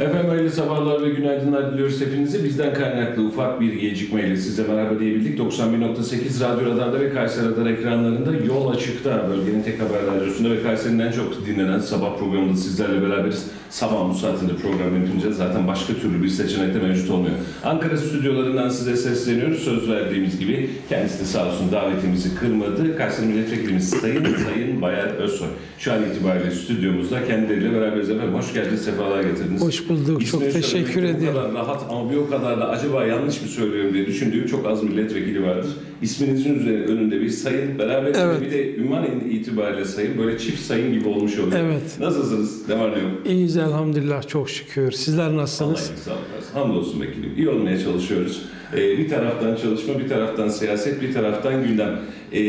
Efendim hayırlı sabahlar ve günaydınlar diliyoruz hepinize. Bizden kaynaklı ufak bir gecikmeyle size merhaba diyebildik. 91.8 Radyo Radar'da ve Kayseri Radar ekranlarında Yol Açık'ta bölgenin tek haber radyosunda ve Kayseri'nin en çok dinlenen sabah programında sizlerle beraberiz. Sabah bu saatinde program yapınca zaten başka türlü bir seçenek de mevcut olmuyor. Ankara stüdyolarından size sesleniyoruz. Söz verdiğimiz gibi kendisi de sağ olsun davetimizi kırmadı. Kayseri Milletvekilimiz Sayın Sayın Bayar Özsoy. Şu an itibariyle stüdyomuzda kendileriyle beraberiz efendim. Hoş geldiniz, sefalar getirdiniz. Hoş bulduk. Çok İsmini teşekkür söylemekte ediyorum. Bu kadar rahat ama bir o kadar da acaba yanlış mı söylüyorum diye düşündüğüm çok az milletvekili vardır. İsminizin üzerine önünde bir sayın beraber Evet. bir de ünvan itibariyle sayın böyle çift sayın gibi olmuş oluyor. Evet. Nasılsınız? Ne var ne yok? İyiyiz elhamdülillah çok şükür. Sizler nasılsınız? Allah'ın sağlık versin. Hamdolsun vekilim. İyi olmaya çalışıyoruz. Ee, bir taraftan çalışma, bir taraftan siyaset, bir taraftan gündem. Ee,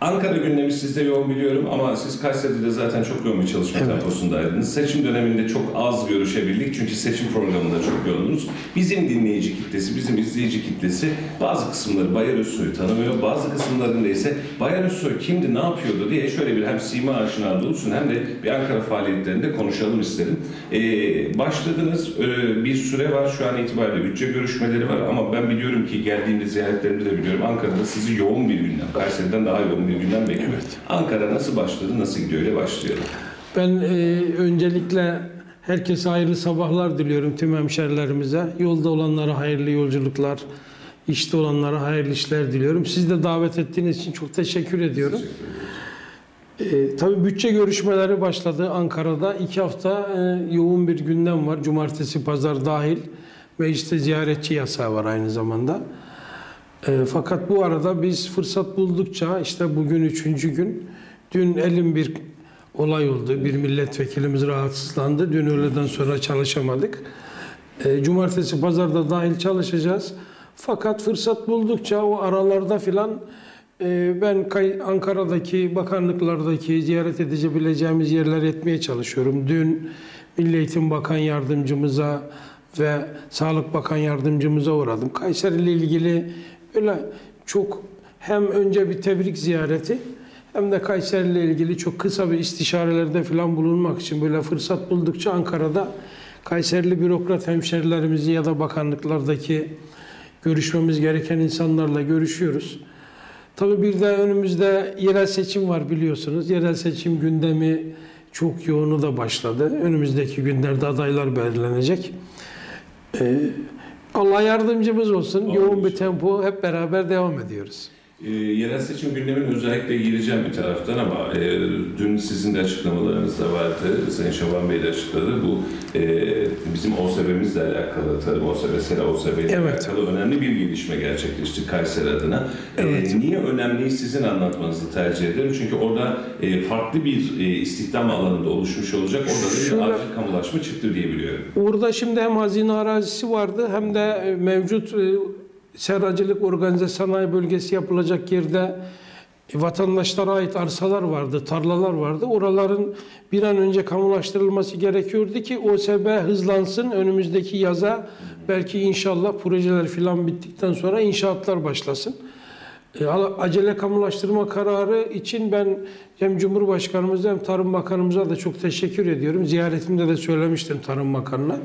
Ankara gündemi sizde yoğun biliyorum ama siz Kayseri'de zaten çok yoğun bir çalışma Evet. temposundaydınız. Seçim döneminde çok az görüşebildik çünkü seçim programında çok yoğundunuz. Bizim dinleyici kitlesi, bizim izleyici kitlesi bazı kısımları Bayar Özsoy'u tanımıyor, bazı kısımlarında ise Bayar Özsoy kimdi, ne yapıyordu diye şöyle bir hem sima aşinalığı olsun hem de bir Ankara faaliyetlerinde konuşalım isterim. Ee, başladınız, ee, bir süre var şu an itibariyle bütçe görüşmeleri var ama ben biliyorum ki geldiğimde ziyaretlerimde de biliyorum Ankara'da sizi yoğun bir gündem, Kayseri'den daha yoğun bir gündem bekliyor. Ankara nasıl başladı, nasıl gidiyor öyle başlayalım. Ben e, öncelikle herkese hayırlı sabahlar diliyorum tüm hemşerilerimize. Yolda olanlara hayırlı yolculuklar, işte olanlara hayırlı işler diliyorum. Siz de davet ettiğiniz için çok teşekkür ediyorum. E, tabii bütçe görüşmeleri başladı Ankara'da. İki hafta e, yoğun bir gündem var. Cumartesi, pazar dahil. Ve işte ziyaretçi yasağı var aynı zamanda. E, fakat bu arada biz fırsat buldukça işte bugün üçüncü gün dün elim bir olay oldu. Bir milletvekilimiz rahatsızlandı. Dün öğleden sonra çalışamadık. E, cumartesi pazarda dahil çalışacağız. Fakat fırsat buldukça o aralarda filan e, ben Ankara'daki bakanlıklardaki ziyaret edebileceğimiz yerler etmeye çalışıyorum. Dün Milli Eğitim Bakan Yardımcımıza ve Sağlık Bakan Yardımcımıza uğradım. Kayseri ile ilgili öyle çok hem önce bir tebrik ziyareti hem de Kayseri ile ilgili çok kısa bir istişarelerde falan bulunmak için böyle fırsat buldukça Ankara'da Kayserili bürokrat hemşerilerimizi ya da bakanlıklardaki görüşmemiz gereken insanlarla görüşüyoruz. Tabii bir de önümüzde yerel seçim var biliyorsunuz. Yerel seçim gündemi çok yoğunu da başladı. Önümüzdeki günlerde adaylar belirlenecek. Ee, Allah yardımcımız olsun. Amin Yoğun bir tempo hep beraber devam ediyoruz. E, yerel seçim gündemine özellikle gireceğim bir taraftan ama e, dün sizin de açıklamalarınız da vardı. Sayın Şaban Bey de açıkladı. Bu e, bizim OSB'mizle alakalı, tarım OSB, sera OSB ile Evet. alakalı önemli bir gelişme gerçekleşti Kayseri adına. E, Evet. niye önemli sizin anlatmanızı tercih ederim. Çünkü orada e, farklı bir e, istihdam alanında oluşmuş olacak. Orada da bir acil kamulaşma çıktı diye biliyorum. Orada şimdi hem hazine arazisi vardı hem de e, mevcut e, seracılık organize sanayi bölgesi yapılacak yerde e, vatandaşlara ait arsalar vardı, tarlalar vardı. Oraların bir an önce kamulaştırılması gerekiyordu ki OSB hızlansın önümüzdeki yaza belki inşallah projeler filan bittikten sonra inşaatlar başlasın. E, Acele kamulaştırma kararı için ben hem Cumhurbaşkanımıza hem Tarım Bakanımıza da çok teşekkür ediyorum. Ziyaretimde de söylemiştim Tarım Bakanı'na.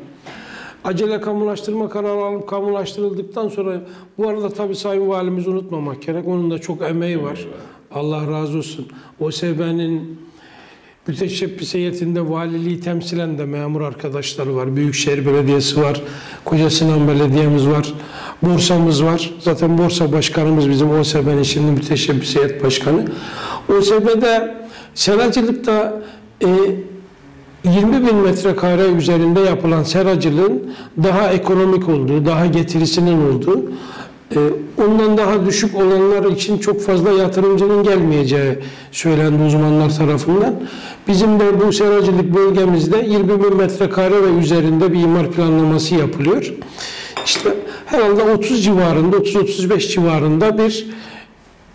Acele kamulaştırma kararı alıp kamulaştırıldıktan sonra bu arada tabii Sayın Valimizi unutmamak gerek. Onun da çok emeği var. Allah razı olsun. OSB'nin müteşebbis heyetinde valiliği temsilen de memur arkadaşları var. Büyükşehir Belediyesi var. Koca Sinan Belediye'miz var. Borsamız var. Zaten borsa başkanımız bizim OSB'nin şimdi müteşebbis heyet başkanı. OSB'de seracılıkta e, 20 bin metrekare üzerinde yapılan seracılığın daha ekonomik olduğu, daha getirisinin olduğu, e, ondan daha düşük olanlar için çok fazla yatırımcının gelmeyeceği söylendi uzmanlar tarafından. Bizim de bu seracılık bölgemizde 20 bin metrekare ve üzerinde bir imar planlaması yapılıyor. İşte herhalde 30 civarında, 30-35 civarında bir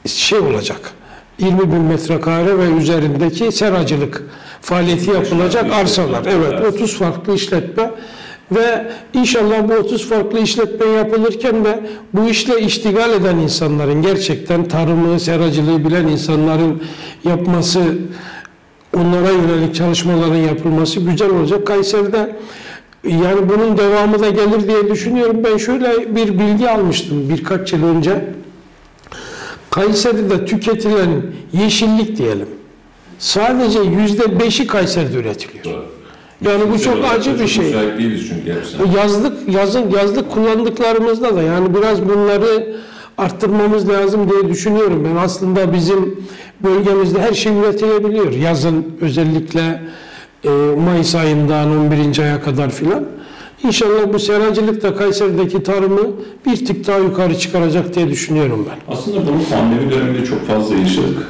şey olacak. 20 bin metrekare ve üzerindeki seracılık faaliyeti yapılacak arsalar. Evet 30 farklı işletme ve inşallah bu 30 farklı işletme yapılırken de bu işle iştigal eden insanların gerçekten tarımı, seracılığı bilen insanların yapması onlara yönelik çalışmaların yapılması güzel olacak. Kayseri'de yani bunun devamı da gelir diye düşünüyorum. Ben şöyle bir bilgi almıştım birkaç yıl önce. Kayseri'de tüketilen yeşillik diyelim. Sadece yüzde beşi Kayseri'de üretiliyor. Yani bu çok acı bir şey. Müsait değiliz çünkü hepsine. Yazlık yazın yazlık kullandıklarımızda da yani biraz bunları arttırmamız lazım diye düşünüyorum. Ben aslında bizim bölgemizde her şey üretilebiliyor. Yazın özellikle e, Mayıs ayından 11. aya kadar filan. İnşallah bu seracılık da Kayseri'deki tarımı bir tık daha yukarı çıkaracak diye düşünüyorum ben. Aslında bunu pandemi döneminde çok fazla yaşadık.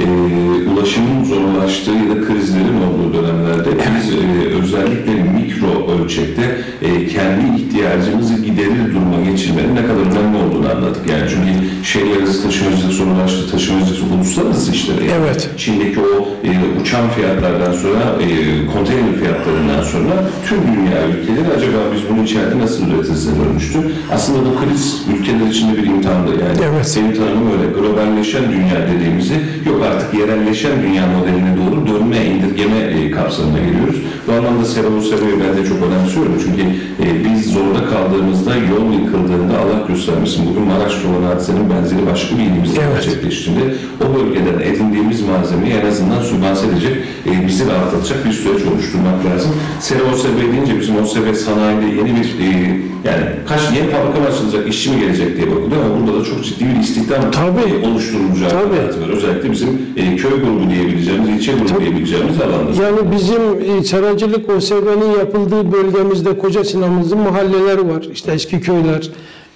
Ee, ulaşımın zorlaştığı ya da krizlerin olduğu dönemlerde biz e, özellikle mikro ölçekte e, kendi ihtiyacımızı giderir duruma geçirmenin ne kadar önemli olduğunu anladık. Yani çünkü şehirler arası taşımacılık zorlaştı, taşımacılık uluslararası işleri. Yani Evet. Çin'deki o e, uçan fiyatlardan sonra, e, konteyner fiyatlarından sonra tüm dünya ülkeleri acaba biz bunu içeride nasıl üretiriz diye dönmüştü. Aslında bu kriz ülkeler içinde bir imtihandı. Yani Evet. senin tanımın öyle. Globalleşen dünya dediğimizi yok artık yerelleşen dünya modeline doğru dönme, indirgeme e, kapsamına geliyoruz. Bu anlamda Seravo Seravo'yu ben de çok önemsiyorum. Çünkü e, biz zorda kaldığımızda yol yıkıldığında Allah göstermesin. Bugün Maraş'ta olan hadisenin benzeri başka bir ilimizde Evet. gerçekleştiğinde o bölgeden edindiğimiz malzemeyi en azından sübvanse edecek, e, bizi rahatlatacak bir süreç oluşturmak lazım. Sera OSB deyince bizim OSB sanayide yeni bir e, yani kaç yeni fabrika açılacak, işçi mi gelecek diye bakılıyor ama burada da çok ciddi bir istihdam Tabii. e, oluşturulacağı Tabii. var. Özellikle bizim e, köy grubu diyebileceğimiz, ilçe grubu Tabii. diyebileceğimiz alanda. Yani bizim e, seracılık OSB'nin yapıldığı bölgemizde Koca Sinan'ımızın mahalleleri var. İşte eski köyler,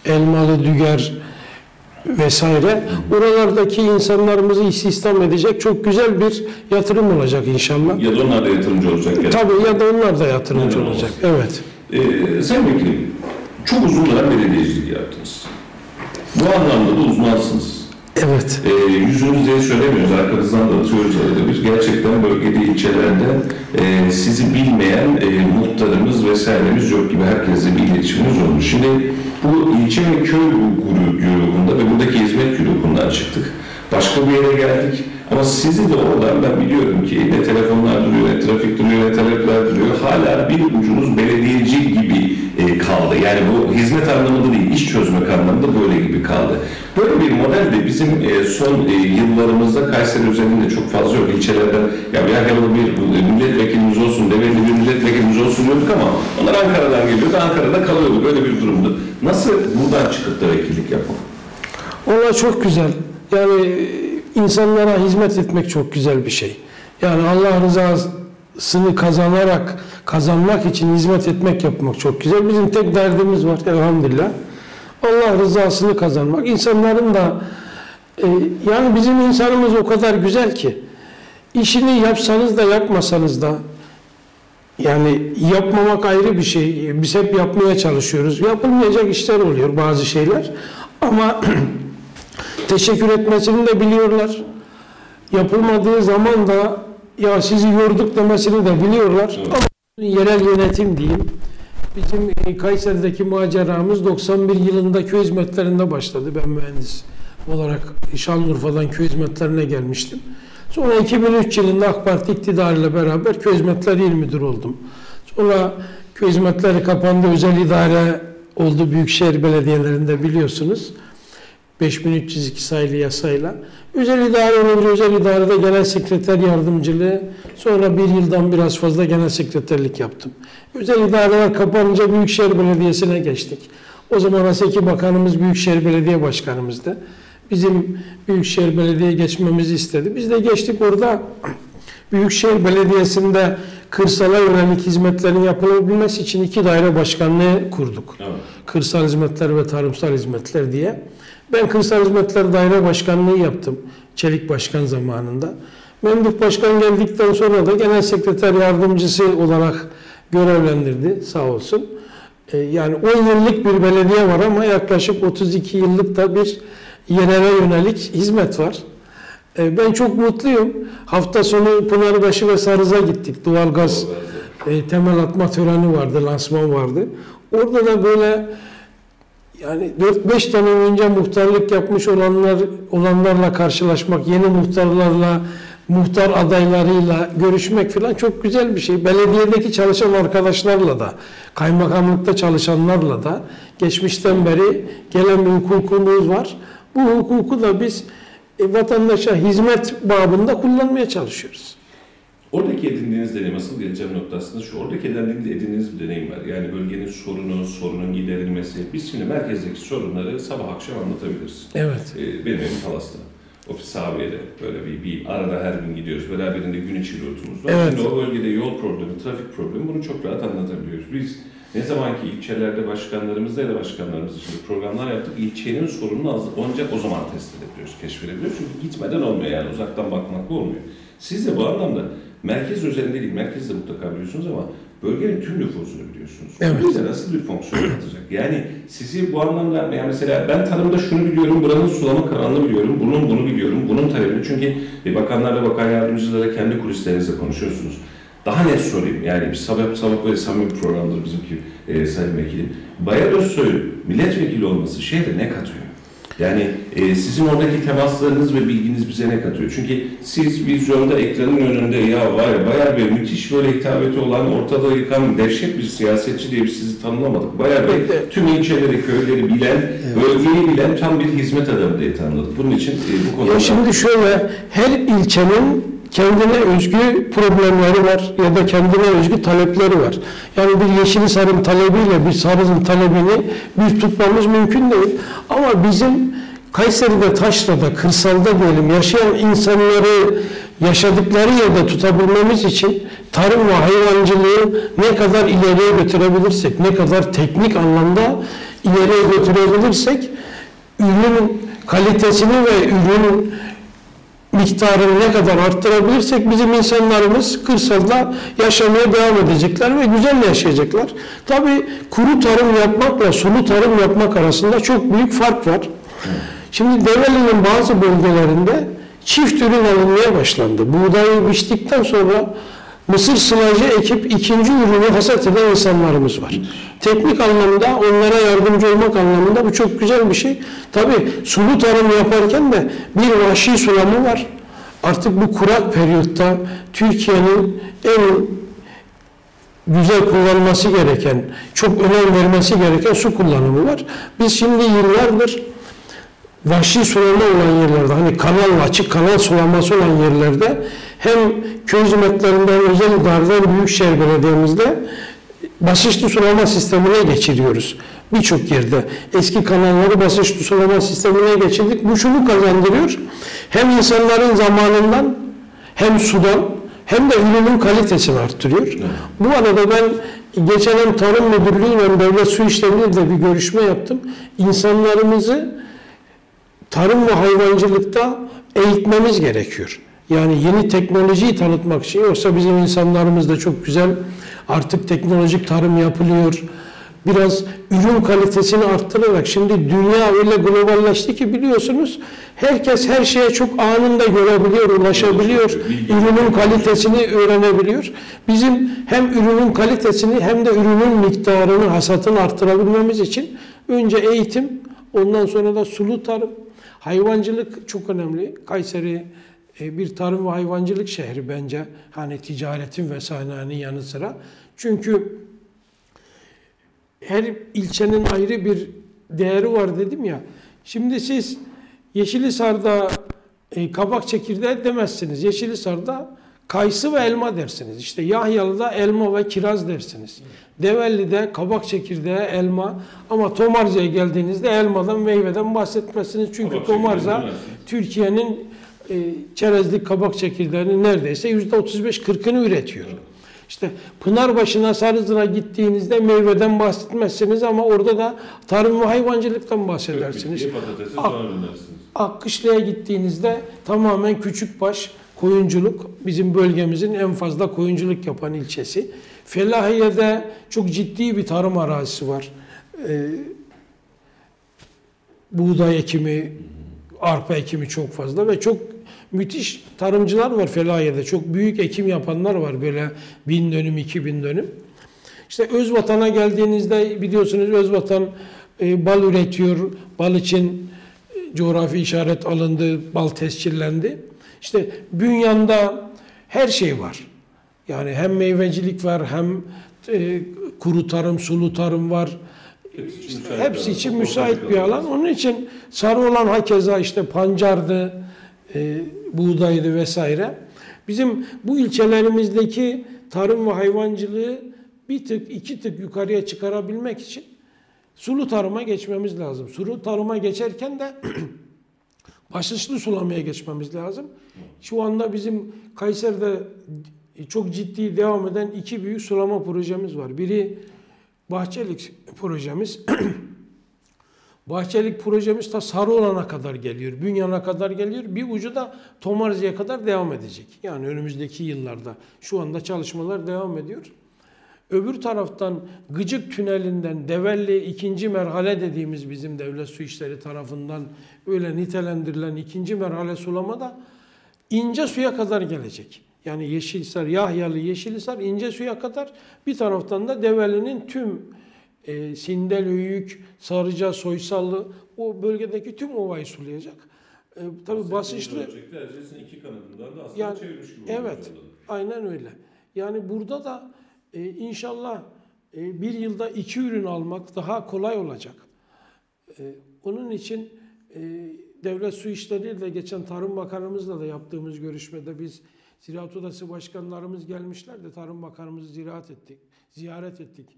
Elmalı, Düger vesaire. Oralardaki insanlarımızı istihdam edecek çok güzel bir yatırım olacak inşallah. Ya da onlar da yatırımcı olacak. Yani. Tabii ya da onlar da yatırımcı Neden olacak. Evet. Ee, Sayın Vekilim, çok uzun dönem belediyecilik yaptınız. Bu anlamda da uzmansınız. Evet. E, yüzünüz diye söylemiyoruz, arkanızdan da atıyoruz arada bir. Gerçekten bölgede, ilçelerde e, sizi bilmeyen e, muhtarımız vesairemiz yok gibi herkesle bir iletişimimiz olmuş. Şimdi bu ilçe ve köy grubu grubunda ve buradaki hizmet grubundan çıktık. Başka bir yere geldik. Ama sizi de oradan ben biliyorum ki ne telefonlar duruyor, ne trafik duruyor, ne talepler duruyor. Hala bir ucunuz belediyeci gibi kaldı. Yani bu hizmet anlamında değil, iş çözmek anlamında böyle gibi kaldı. Böyle bir model de bizim e, son e, yıllarımızda Kayseri özelinde çok fazla yok. İlçelerden ya bir Yahyalı bir e, milletvekilimiz olsun, Develi bir milletvekilimiz olsun diyorduk ama onlar Ankara'dan geliyordu, Ankara'da kalıyordu. Böyle bir durumdu. Nasıl buradan çıkıp da vekillik yapmak? Ona çok güzel. Yani insanlara hizmet etmek çok güzel bir şey. Yani Allah rızasını kazanarak, kazanmak için hizmet etmek yapmak çok güzel. Bizim tek derdimiz var elhamdülillah. Allah rızasını kazanmak. İnsanların da e, yani bizim insanımız o kadar güzel ki işini yapsanız da yapmasanız da yani yapmamak ayrı bir şey. Biz hep yapmaya çalışıyoruz. Yapılmayacak işler oluyor bazı şeyler. Ama teşekkür etmesini de biliyorlar. Yapılmadığı zaman da ya sizi yorduk demesini de biliyorlar. Ama yerel yönetim diyeyim. Bizim e, Kayseri'deki maceramız 91 yılında köy hizmetlerinde başladı. Ben mühendis olarak Şanlıurfa'dan köy hizmetlerine gelmiştim. Sonra 2003 yılında AK Parti iktidarıyla beraber köy hizmetleri il müdürü oldum. Sonra köy hizmetleri kapandı, özel idare oldu büyükşehir belediyelerinde biliyorsunuz. 5302 sayılı yasayla. Özel idare olunca özel idarede genel sekreter yardımcılığı, sonra bir yıldan biraz fazla genel sekreterlik yaptım. Özel idareler kapanınca Büyükşehir Belediyesi'ne geçtik. O zaman Haseki Bakanımız Büyükşehir Belediye Başkanımızdı. Bizim Büyükşehir Belediye geçmemizi istedi. Biz de geçtik orada Büyükşehir Belediyesi'nde kırsala yönelik hizmetlerin yapılabilmesi için iki daire başkanlığı kurduk. Evet. Kırsal hizmetler ve tarımsal hizmetler diye. Ben kırsal hizmetler daire başkanlığı yaptım. Çelik Başkan zamanında. Memduh Başkan geldikten sonra da genel sekreter yardımcısı olarak görevlendirdi sağ olsun. Ee, Yani 10 yıllık bir belediye var ama yaklaşık 32 yıllık da bir yerele yönelik hizmet var. Ee, Ben çok mutluyum. Hafta sonu Pınarbaşı ve Sarız'a gittik. Doğalgaz e, temel atma töreni vardı, lansman vardı. Orada da böyle yani 4-5 tane önce muhtarlık yapmış olanlar olanlarla karşılaşmak, yeni muhtarlarla, muhtar adaylarıyla görüşmek falan çok güzel bir şey. Belediyedeki çalışan arkadaşlarla da, kaymakamlıkta çalışanlarla da geçmişten beri gelen bir hukukumuz var. Bu hukuku da biz e, vatandaşa hizmet babında kullanmaya çalışıyoruz. Oradaki edindiğiniz deneyim, asıl geleceğim noktasında şu, oradaki edindiğiniz, bir deneyim var. Yani bölgenin sorunu, sorunun giderilmesi. Biz şimdi merkezdeki sorunları sabah akşam anlatabiliriz. Evet. Ee, benim evim Talas'ta. Ofis Sabiye'de böyle bir, bir arada her gün gidiyoruz. Beraberinde gün içi yürütümüz var. Evet. Şimdi o bölgede yol problemi, trafik problemi bunu çok rahat anlatabiliyoruz. Biz ne zamanki ilçelerde başkanlarımızla ya da başkanlarımız için programlar yaptık, ilçenin sorununu ancak o zaman test edebiliyoruz, keşfedebiliyoruz. Çünkü gitmeden olmuyor yani uzaktan bakmakla olmuyor. Siz de bu anlamda merkez özelinde değil, merkezde mutlaka biliyorsunuz ama bölgenin tüm nüfusunu biliyorsunuz. Evet. Bize nasıl bir fonksiyon katacak? Yani sizi bu anlamda yani mesela ben tarımda şunu biliyorum, buranın sulama kanalını biliyorum, bunun bunu biliyorum, bunun talebini. Çünkü bakanlarla, bakan yardımcılarla kendi kulislerinizde konuşuyorsunuz. Daha net sorayım yani bir sabah sabah böyle samimi bir programdır bizimki e, Sayın Vekilim. Bayar Özsoy'un milletvekili olması şehre ne katıyor? Yani e, sizin oradaki temaslarınız ve bilginiz bize ne katıyor? Çünkü siz vizyonda ekranın önünde ya var ya Bayar Bey müthiş böyle hitabeti olan ortada yıkan dehşet bir siyasetçi diye biz sizi tanımlamadık. Bayar Bey Evet. tüm ilçeleri, köyleri bilen, bölgeyi bilen tam bir hizmet adamı diye tanımladık. Bunun için e, bu konuda... Ya şimdi şöyle her ilçenin kendine özgü problemleri var ya da kendine özgü talepleri var. Yani bir Yeşilisar'ın talebiyle bir Sarız'ın talebini bir tutmamız mümkün değil. Ama bizim Kayseri'de, Taşra'da, kırsalda diyelim yaşayan insanları yaşadıkları yerde tutabilmemiz için tarım ve hayvancılığı ne kadar ileriye götürebilirsek, ne kadar teknik anlamda ileriye götürebilirsek ürünün kalitesini ve ürün miktarını ne kadar arttırabilirsek bizim insanlarımız kırsalda yaşamaya devam edecekler ve güzel yaşayacaklar. Tabii kuru tarım yapmakla sulu tarım yapmak arasında çok büyük fark var. Şimdi Develi'nin bazı bölgelerinde çift ürün alınmaya başlandı. Buğdayı biçtikten sonra mısır sılacı ekip ikinci ürünü hasat eden insanlarımız var. Teknik anlamda onlara yardımcı olmak anlamında bu çok güzel bir şey. Tabii sulu tarım yaparken de bir vahşi sulamı var. Artık bu kurak periyotta Türkiye'nin en güzel kullanılması gereken, çok önem vermesi gereken su kullanımı var. Biz şimdi yıllardır vahşi sulama olan yerlerde, hani kanal, açık kanal sulaması olan yerlerde hem köy hizmetlerinden, özel idareden Büyükşehir Belediye'mizde basınçlı sulama sistemine geçiriyoruz. Birçok yerde eski kanalları basınçlı sulama sistemine geçirdik. Bu şunu kazandırıyor. Hem insanların zamanından hem sudan hem de ürünün kalitesini arttırıyor. Bu arada ben geçen hem Tarım Müdürlüğü hem Devlet Su İşleri'yle de bir görüşme yaptım. İnsanlarımızı tarım ve hayvancılıkta eğitmemiz gerekiyor. Yani yeni teknolojiyi tanıtmak için yoksa bizim insanlarımız da çok güzel artık teknolojik tarım yapılıyor. Biraz ürün kalitesini arttırarak şimdi dünya öyle globalleşti ki biliyorsunuz herkes her şeye çok anında görebiliyor, ulaşabiliyor. Ürünün kalitesini öğrenebiliyor. Bizim hem ürünün kalitesini hem de ürünün miktarını, hasatını arttırabilmemiz için önce eğitim, ondan sonra da sulu tarım, hayvancılık çok önemli. Kayseri bir tarım ve hayvancılık şehri bence. Hani ticaretin ve sanayenin yanı sıra. Çünkü her ilçenin ayrı bir değeri var dedim ya. Şimdi siz Yeşilisar'da e, kabak çekirdeği demezsiniz. Yeşilisar'da kayısı ve elma dersiniz. İşte Yahyalı'da elma ve kiraz dersiniz. Develi'de kabak çekirdeği, elma ama Tomarca'ya geldiğinizde elmadan, meyveden bahsetmezsiniz. Çünkü Kabak demezsiniz. Türkiye'nin e, çerezlik kabak çekirdeğinin neredeyse yüzde 35-40'ını üretiyor. İşte Pınarbaşı'na Sarızır'a gittiğinizde meyveden bahsetmezsiniz ama orada da tarım ve hayvancılıktan bahsedersiniz. Patatesi Ak-. Akkışlı'ya gittiğinizde tamamen küçükbaş koyunculuk bizim bölgemizin en fazla koyunculuk yapan ilçesi. Felahiye'de çok ciddi bir tarım arazisi var. Ee, buğday ekimi, arpa ekimi çok fazla ve çok müthiş tarımcılar var Felahiye'de. Çok büyük ekim yapanlar var böyle bin dönüm, iki bin dönüm. İşte Özvatan'a geldiğinizde biliyorsunuz Özvatan e, bal üretiyor. Bal için e, coğrafi işaret alındı, bal tescillendi. İşte Bünyan'da her şey var. Yani hem meyvecilik var hem e, kuru tarım, sulu tarım var. Hepsi için İşte müsait hepsi bir için alan. müsait bir alan. Onun için sarı olan hakeza işte pancardı, e, buğdaydı vesaire. Bizim bu ilçelerimizdeki tarım ve hayvancılığı bir tık iki tık yukarıya çıkarabilmek için sulu tarıma geçmemiz lazım. Sulu tarıma geçerken de basınçlı sulamaya geçmemiz lazım. Şu anda bizim Kayseri'de çok ciddi devam eden iki büyük sulama projemiz var. Biri Bahçelik projemiz. Bahçelik projemiz ta Sarıolan'a kadar geliyor, Bünyan'a kadar geliyor. Bir ucu da Tomarzi'ye kadar devam edecek. Yani önümüzdeki yıllarda. Şu anda çalışmalar devam ediyor. Öbür taraftan Gıcık Tüneli'nden Develli ikinci merhale dediğimiz bizim devlet su işleri tarafından öyle nitelendirilen ikinci merhale sulama da ince suya kadar gelecek. Yani Yeşilhisar, Yahyalı, Yeşilhisar ince suya kadar bir taraftan da Develi'nin tüm e, Sindelhöyük, Sarıca, Soysallı o bölgedeki tüm ovayı sulayacak. E, tabii basınçlı Erciyes'in iki kanadından da aslında Yani, çevirmiş gibi evet. Aynen öyle. Yani burada da e, inşallah e, bir yılda iki ürün almak daha kolay olacak. E, onun için e, Devlet Su İşleri ile geçen Tarım Bakanımızla da yaptığımız görüşmede biz Ziraat Odası başkanlarımız gelmişler de Tarım Bakanımızı ziyaret ettik, ziyaret ettik.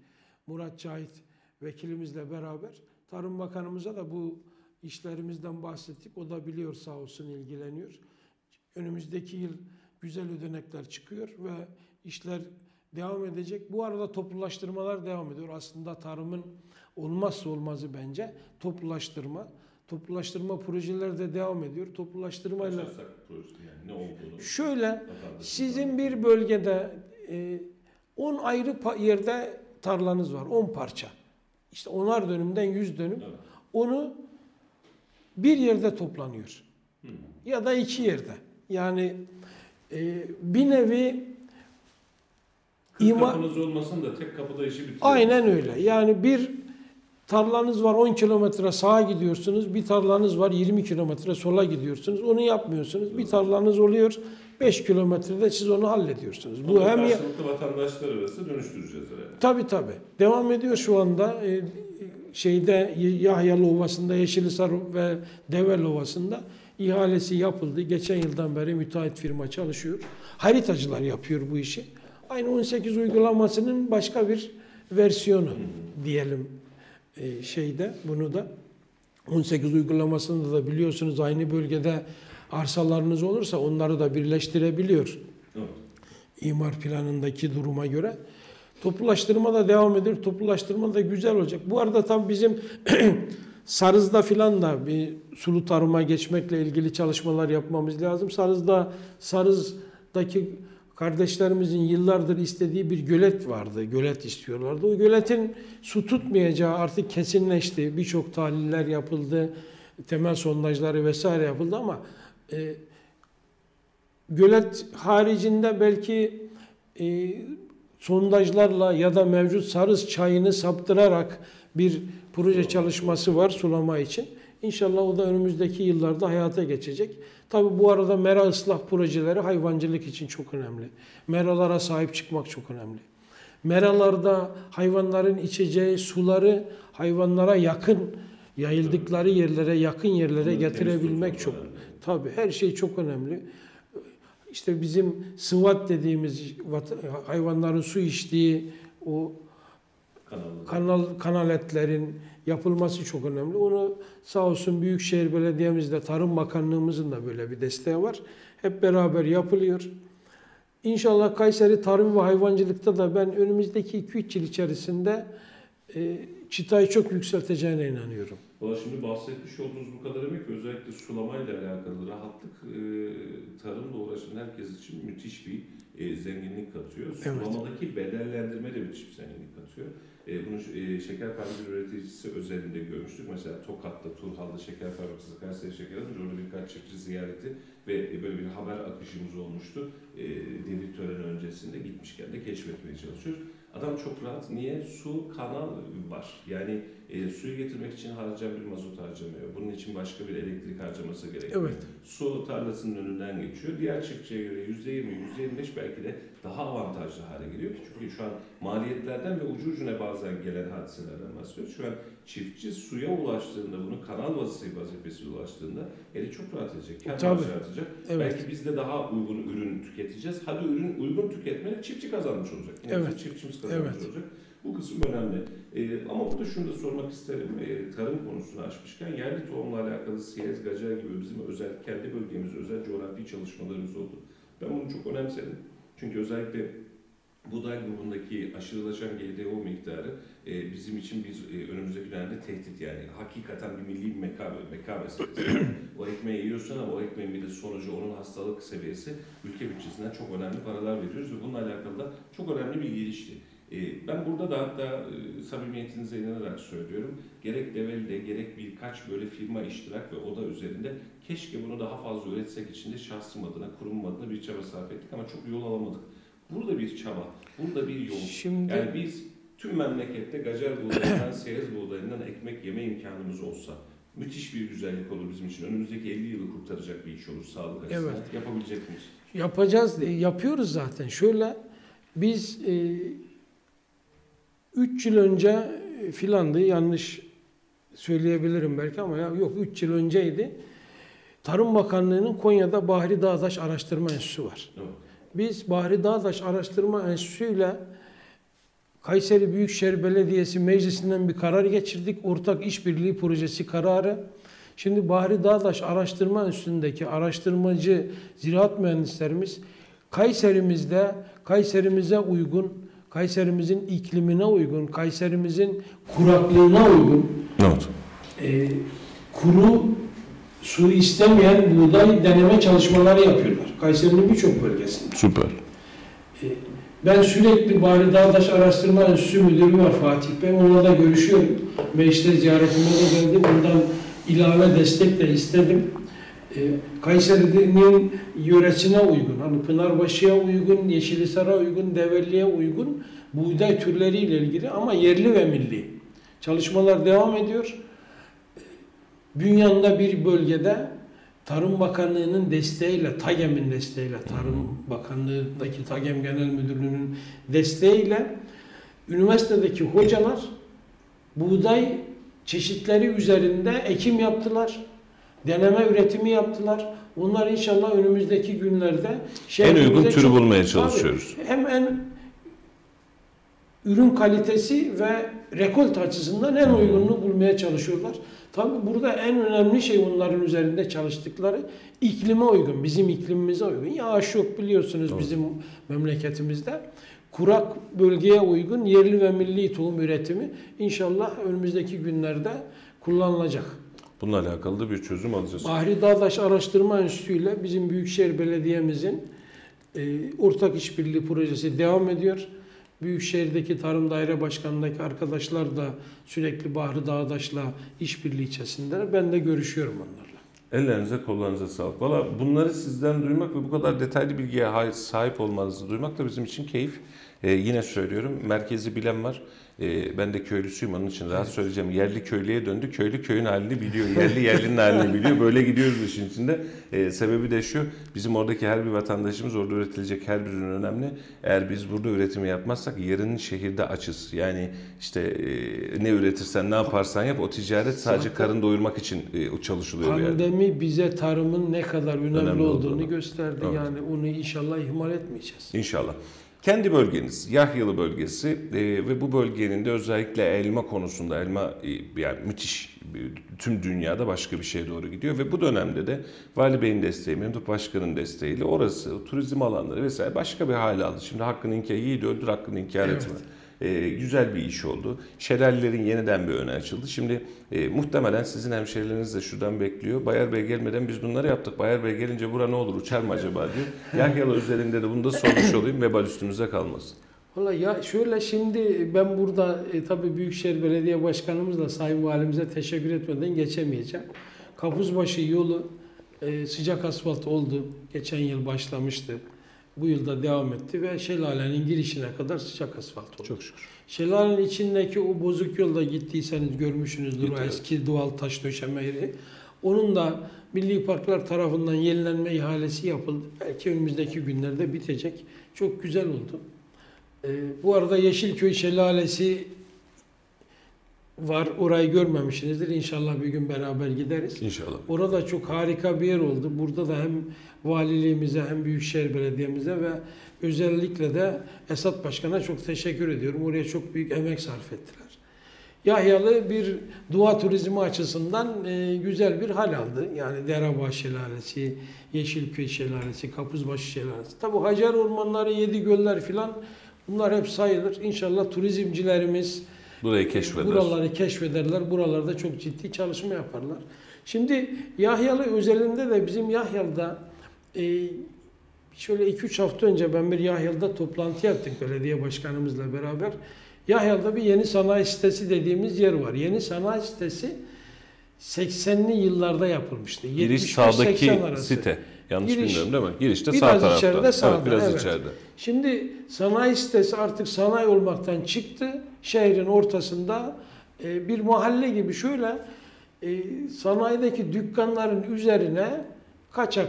Murat Cahit vekilimizle beraber Tarım Bakanımıza da bu işlerimizden bahsettik. O da biliyor sağ olsun ilgileniyor. Önümüzdeki yıl güzel ödenekler çıkıyor ve işler devam edecek. Bu arada toplulaştırmalar devam ediyor. Aslında tarımın olmazsa olmazı bence toplulaştırma. Toplulaştırma projeleri de devam ediyor. Toplulaştırmayla yani ne olduğunu. şöyle sizin bir bölgede e, 10 ayrı pa- yerde tarlanız var. 10 parça. İşte onar dönümden 100 dönüm. Evet. Onu bir yerde toplanıyor. Ya da iki yerde. Yani e, bir nevi Kırk ima- kapınız olmasın da tek kapıda işi bitirir. Aynen öyle. Yani bir tarlanız var 10 kilometre sağa gidiyorsunuz. Bir tarlanız var 20 kilometre sola gidiyorsunuz. Onu yapmıyorsunuz. Bir tarlanız oluyor 5 kilometrede siz onu hallediyorsunuz. Bu hem karşılıklı vatandaşlar arası dönüştüreceğiz herhalde. Tabii tabii. Devam ediyor şu anda. Ee, şeyde Yahyalı Ovası'nda, Yeşilisar ve Devel Ovası'nda ihalesi yapıldı. Geçen yıldan beri müteahhit firma çalışıyor. Haritacılar yapıyor bu işi. Aynı 18 uygulamasının başka bir versiyonu diyelim e, şeyde bunu da 18 uygulamasında da biliyorsunuz aynı bölgede arsalarınız olursa onları da birleştirebiliyor Evet. imar planındaki duruma göre. Toplulaştırma da devam ediyor. Toplulaştırma da güzel olacak. Bu arada tam bizim Sarız'da filan da bir sulu tarıma geçmekle ilgili çalışmalar yapmamız lazım. Sarız'da Sarız'daki kardeşlerimizin yıllardır istediği bir gölet vardı. Gölet istiyorlardı. O göletin su tutmayacağı artık kesinleşti. Birçok tahliller yapıldı. Temel sondajları vesaire yapıldı ama e, gölet haricinde belki e, sondajlarla ya da mevcut sarız çayını saptırarak bir proje çalışması var sulama için. İnşallah o da önümüzdeki yıllarda hayata geçecek. Tabi bu arada mera ıslah projeleri hayvancılık için çok önemli. Meralara sahip çıkmak çok önemli. Meralarda hayvanların içeceği suları hayvanlara yakın, yayıldıkları yerlere, yakın yerlere getirebilmek çok. önemli. Tabii her şey çok önemli. İşte bizim sıvat dediğimiz hayvanların su içtiği o Kanallı. kanal kanal etlerin yapılması çok önemli. Onu sağ olsun Büyükşehir Belediye'mizde Tarım Bakanlığımızın da böyle bir desteği var. Hep beraber yapılıyor. İnşallah Kayseri tarım ve hayvancılıkta da ben önümüzdeki 2-3 yıl içerisinde e, çıtayı çok yükselteceğine inanıyorum. Valla şimdi bahsetmiş olduğunuz bu kadar emek özellikle sulamayla alakalı rahatlık e, tarımla uğraşan herkes için müthiş bir e, zenginlik katıyor. Evet. Sulamadaki bedellendirme de müthiş bir zenginlik katıyor. E, bunu e, şeker fabrikası üreticisi özelinde görmüştük. Mesela Tokat'ta, Turhal'da şeker fabrikası Kayseri Şeker alınca orada birkaç çiftçi ziyareti ve e, böyle bir haber akışımız olmuştu. E, devir töreni öncesinde gitmişken de keşfetmeye çalışıyoruz. Adam çok rahat. Niye? Su, kanal var. Yani e, suyu getirmek için harcayan bir mazot harcamıyor. Bunun için başka bir elektrik harcaması gerekiyor. Evet. Su tarlasının önünden geçiyor. Diğer çiftçiye göre %20, %25 belki de daha avantajlı hale geliyor çünkü şu an maliyetlerden ve ucu ucuna bazen gelen hadiselerden bahsediyoruz. Şu an çiftçi suya ulaştığında, bunu kanal vasıfı vazifesiyle ulaştığında eli çok rahat edecek, marjı artacak. Evet. Belki biz de daha uygun ürün tüketeceğiz. Hadi ürün uygun tüketmede çiftçi kazanmış olacak. Yani Evet. çiftçimiz kazanmış Evet. olacak. Bu kısım önemli. Ee, ama burada şunu da sormak isterim. Ee, tarım konusunu açmışken yerli tohumla alakalı Siyez, Gacar gibi bizim özel, kendi bölgemizde özel coğrafi çalışmalarımız oldu. Ben bunu çok önemsedim. Çünkü özellikle buğday grubundaki aşırılaşan GDO miktarı e, bizim için bir e, önümüzdeki dönemde tehdit yani. Hakikaten bir milli bir meka, meka meselesi. o ekmeği yiyorsun ama o ekmeğin bir de sonucu onun hastalık seviyesi ülke bütçesinden çok önemli paralar veriyoruz ve bununla alakalı da çok önemli bir gelişti. E, Ben burada da hatta e, samimiyetinize inanarak söylüyorum. Gerek Develi'de gerek birkaç böyle firma iştirak ve oda üzerinde keşke bunu daha fazla üretsek içinde şahsım adına, kurumum adına bir çaba sarf ettik ama çok yol alamadık. Burada bir çaba, burada bir yol. Şimdi Yani biz tüm memlekette gacar buğdayından, seyez buğdayından ekmek yeme imkanımız olsa müthiş bir güzellik olur bizim için. Önümüzdeki 50 yılı kurtaracak bir iş olur sağlık açısından. Evet. Yapabilecek miyiz? yapacağız, e, yapıyoruz zaten. Şöyle biz 3 yıl önce e, filandı yanlış söyleyebilirim belki ama ya yok 3 yıl önceydi. Tarım Bakanlığı'nın Konya'da Bahri Dağdaş Araştırma Enstitüsü var. Biz Bahri Dağdaş Araştırma Enstitüsü ile Kayseri Büyükşehir Belediyesi Meclisi'nden bir karar geçirdik. Ortak işbirliği projesi kararı. Şimdi Bahri Dağdaş Araştırma Enstitüsü'ndeki araştırmacı ziraat mühendislerimiz Kayserimizde, Kayserimize uygun, Kayserimizin iklimine uygun, Kayserimizin kuraklığına uygun Not. e, kuru su istemeyen buğday deneme çalışmaları yapıyorlar. Kayseri'nin birçok bölgesinde. Süper. Ben sürekli Bari Dağdaş Araştırma Enstitüsü Müdürü var Fatih Bey. Onunla da görüşüyorum. Mecliste ziyaretime de geldim. Ondan ilave destek de istedim. Ee, Kayseri'nin yöresine uygun, hani Pınarbaşı'ya uygun, Yeşilisar'a uygun, Develi'ye uygun buğday türleriyle ilgili ama yerli ve milli çalışmalar devam ediyor. Bünyan'da bir bölgede Tarım Bakanlığı'nın desteğiyle, TAGEM'in desteğiyle, Tarım Bakanlığı'ndaki TAGEM Genel Müdürlüğü'nün desteğiyle üniversitedeki hocalar buğday çeşitleri üzerinde ekim yaptılar. Deneme üretimi yaptılar. Bunlar inşallah önümüzdeki günlerde En uygun türü çok- bulmaya Tabii. çalışıyoruz. hem en ürün kalitesi ve rekolt açısından en uygununu bulmaya çalışıyorlar. Tabii burada en önemli şey onların üzerinde çalıştıkları iklime uygun, bizim iklimimize uygun. Yağış yok biliyorsunuz Doğru. bizim memleketimizde. Kurak bölgeye uygun yerli ve milli tohum üretimi inşallah önümüzdeki günlerde kullanılacak. Bununla alakalı da bir çözüm alacağız. Bahri Dağdaş Araştırma Enstitüsü ile bizim Büyükşehir Belediye'mizin e, ortak işbirliği projesi devam ediyor. Büyükşehir'deki Tarım Daire Başkanı'ndaki arkadaşlar da sürekli Bahri Dağdaş'la işbirliği içerisindeler. Ben de görüşüyorum onlarla. Ellerinize kollarınıza sağlık. Valla bunları sizden duymak ve bu kadar detaylı bilgiye sahip olmanızı duymak da bizim için keyif. Ee, yine söylüyorum merkezi bilen var. Ee, ben de köylüsüyüm onun için rahat söyleyeceğim. Yerli köylüye döndü. Köylü köyün halini biliyor. Yerli yerlinin halini biliyor. Böyle gidiyoruz işin içinde. Ee, sebebi de şu. Bizim oradaki her bir vatandaşımız orada üretilecek her bir ürün önemli. Eğer biz burada üretimi yapmazsak yarın şehirde açız. Yani işte e, ne üretirsen ne yaparsan yap o ticaret sadece karın doyurmak için e, çalışılıyor. Pandemi bize tarımın ne kadar önemli, Önemli olduğunu olduğunu. gösterdi. Evet. Yani onu inşallah ihmal etmeyeceğiz. İnşallah. Kendi bölgeniz, Yahyalı bölgesi e, ve bu bölgenin de özellikle elma konusunda elma e, yani müthiş e, tüm dünyada başka bir şeye doğru gidiyor ve bu dönemde de Vali Bey'in desteği, Memduh Başkan'ın desteğiyle orası turizm alanları vesaire başka bir hale aldı. Şimdi hakkını inkar, yiğit öldür hakkını inkar Evet. etme. E, güzel bir iş oldu. Şelallerin yeniden bir öne açıldı. Şimdi e, muhtemelen sizin hemşehrileriniz de şuradan bekliyor. Bayar Bey gelmeden biz bunları yaptık. Bayar Bey gelince bura ne olur uçar mı acaba diyor. Yahyalı üzerinde de bunu da sormuş olayım. Vebal üstümüze kalmasın. Valla ya şöyle şimdi ben burada e, tabii Büyükşehir Belediye Başkanımızla Sayın Valimize teşekkür etmeden geçemeyeceğim. Kapuzbaşı yolu e, sıcak asfalt oldu. Geçen yıl başlamıştı. Bu yılda devam etti ve şelalenin girişine kadar sıcak asfalt oldu. Çok şükür. Şelalenin içindeki o bozuk yolda gittiyseniz görmüşsünüzdür o eski doğal taş döşeme yeri. Onun da Milli Parklar tarafından yenilenme ihalesi yapıldı. Belki önümüzdeki günlerde bitecek. Çok güzel oldu. Ee, bu arada Yeşilköy Şelalesi var. Orayı görmemişsinizdir. İnşallah bir gün beraber gideriz. İnşallah. Orada çok harika bir yer oldu. Burada da hem valiliğimize hem Büyükşehir Belediye'mize ve özellikle de Esat Başkan'a çok teşekkür ediyorum. Oraya çok büyük emek sarf ettiler. Yahyalı bir doğa turizmi açısından e, güzel bir hal aldı. Yani Derebağ Şelalesi, Yeşilköy Şelalesi, Kapuzbaşı Şelalesi. Tabi Hacer Ormanları, Yedi Göller filan bunlar hep sayılır. İnşallah turizmcilerimiz Burayı keşfeder. Buraları keşfederler. Buralarda çok ciddi çalışma yaparlar. Şimdi Yahyalı özelinde de bizim Yahyalı'da e, şöyle 2-3 hafta önce ben bir Yahyalı'da toplantı yaptık belediye başkanımızla beraber. Yahyalı'da bir yeni sanayi sitesi dediğimiz yer var. Yeni sanayi sitesi 80'li yıllarda yapılmıştı. Giriş 75-80 sağdaki arası. site. Yanlış Giriş- bilmiyorum değil mi? Girişte Biraz sağ tarafta. içeride, sağda, Evet, biraz evet. içeride. Şimdi sanayi sitesi artık sanayi olmaktan çıktı. Şehrin ortasında e, bir mahalle gibi şöyle e, sanayideki dükkanların üzerine kaçak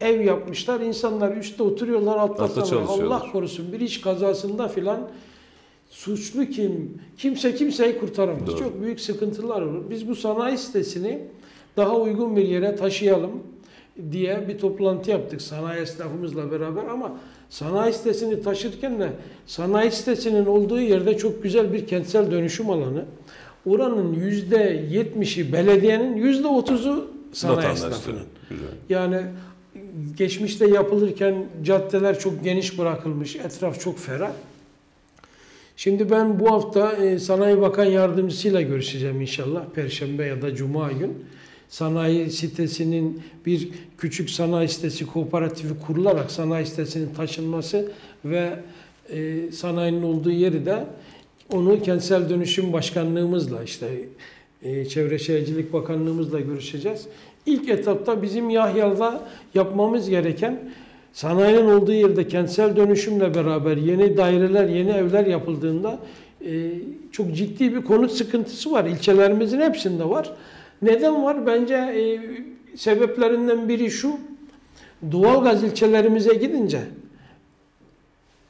ev yapmışlar. İnsanlar üstte oturuyorlar, altta, çalışıyorlar. Allah korusun bir iş kazasında filan suçlu kim? Kimse kimseyi kurtaramaz. Doğru. Çok büyük sıkıntılar olur. Biz bu sanayi sitesini daha uygun bir yere taşıyalım diye bir toplantı yaptık sanayi esnafımızla beraber ama sanayi sitesini taşırken de sanayi sitesinin olduğu yerde çok güzel bir kentsel dönüşüm alanı. Oranın yüzde yetmişi belediyenin, yüzde otuzu sanayi esnafının. Güzel. Yani geçmişte yapılırken caddeler çok geniş bırakılmış, etraf çok ferah. Şimdi ben bu hafta e, Sanayi Bakan Yardımcısıyla görüşeceğim inşallah. Perşembe ya da Cuma gün. Sanayi sitesinin bir küçük sanayi sitesi kooperatifi kurularak sanayi sitesinin taşınması ve e, sanayinin olduğu yeri de onu kentsel dönüşüm başkanlığımızla işte e, Çevre Şehircilik Bakanlığımızla görüşeceğiz. İlk etapta bizim Yahyalı'da yapmamız gereken sanayinin olduğu yerde kentsel dönüşümle beraber yeni daireler, yeni evler yapıldığında e, çok ciddi bir konut sıkıntısı var. İlçelerimizin hepsinde var. Neden var? Bence e, sebeplerinden biri şu. Doğalgaz ilçelerimize gidince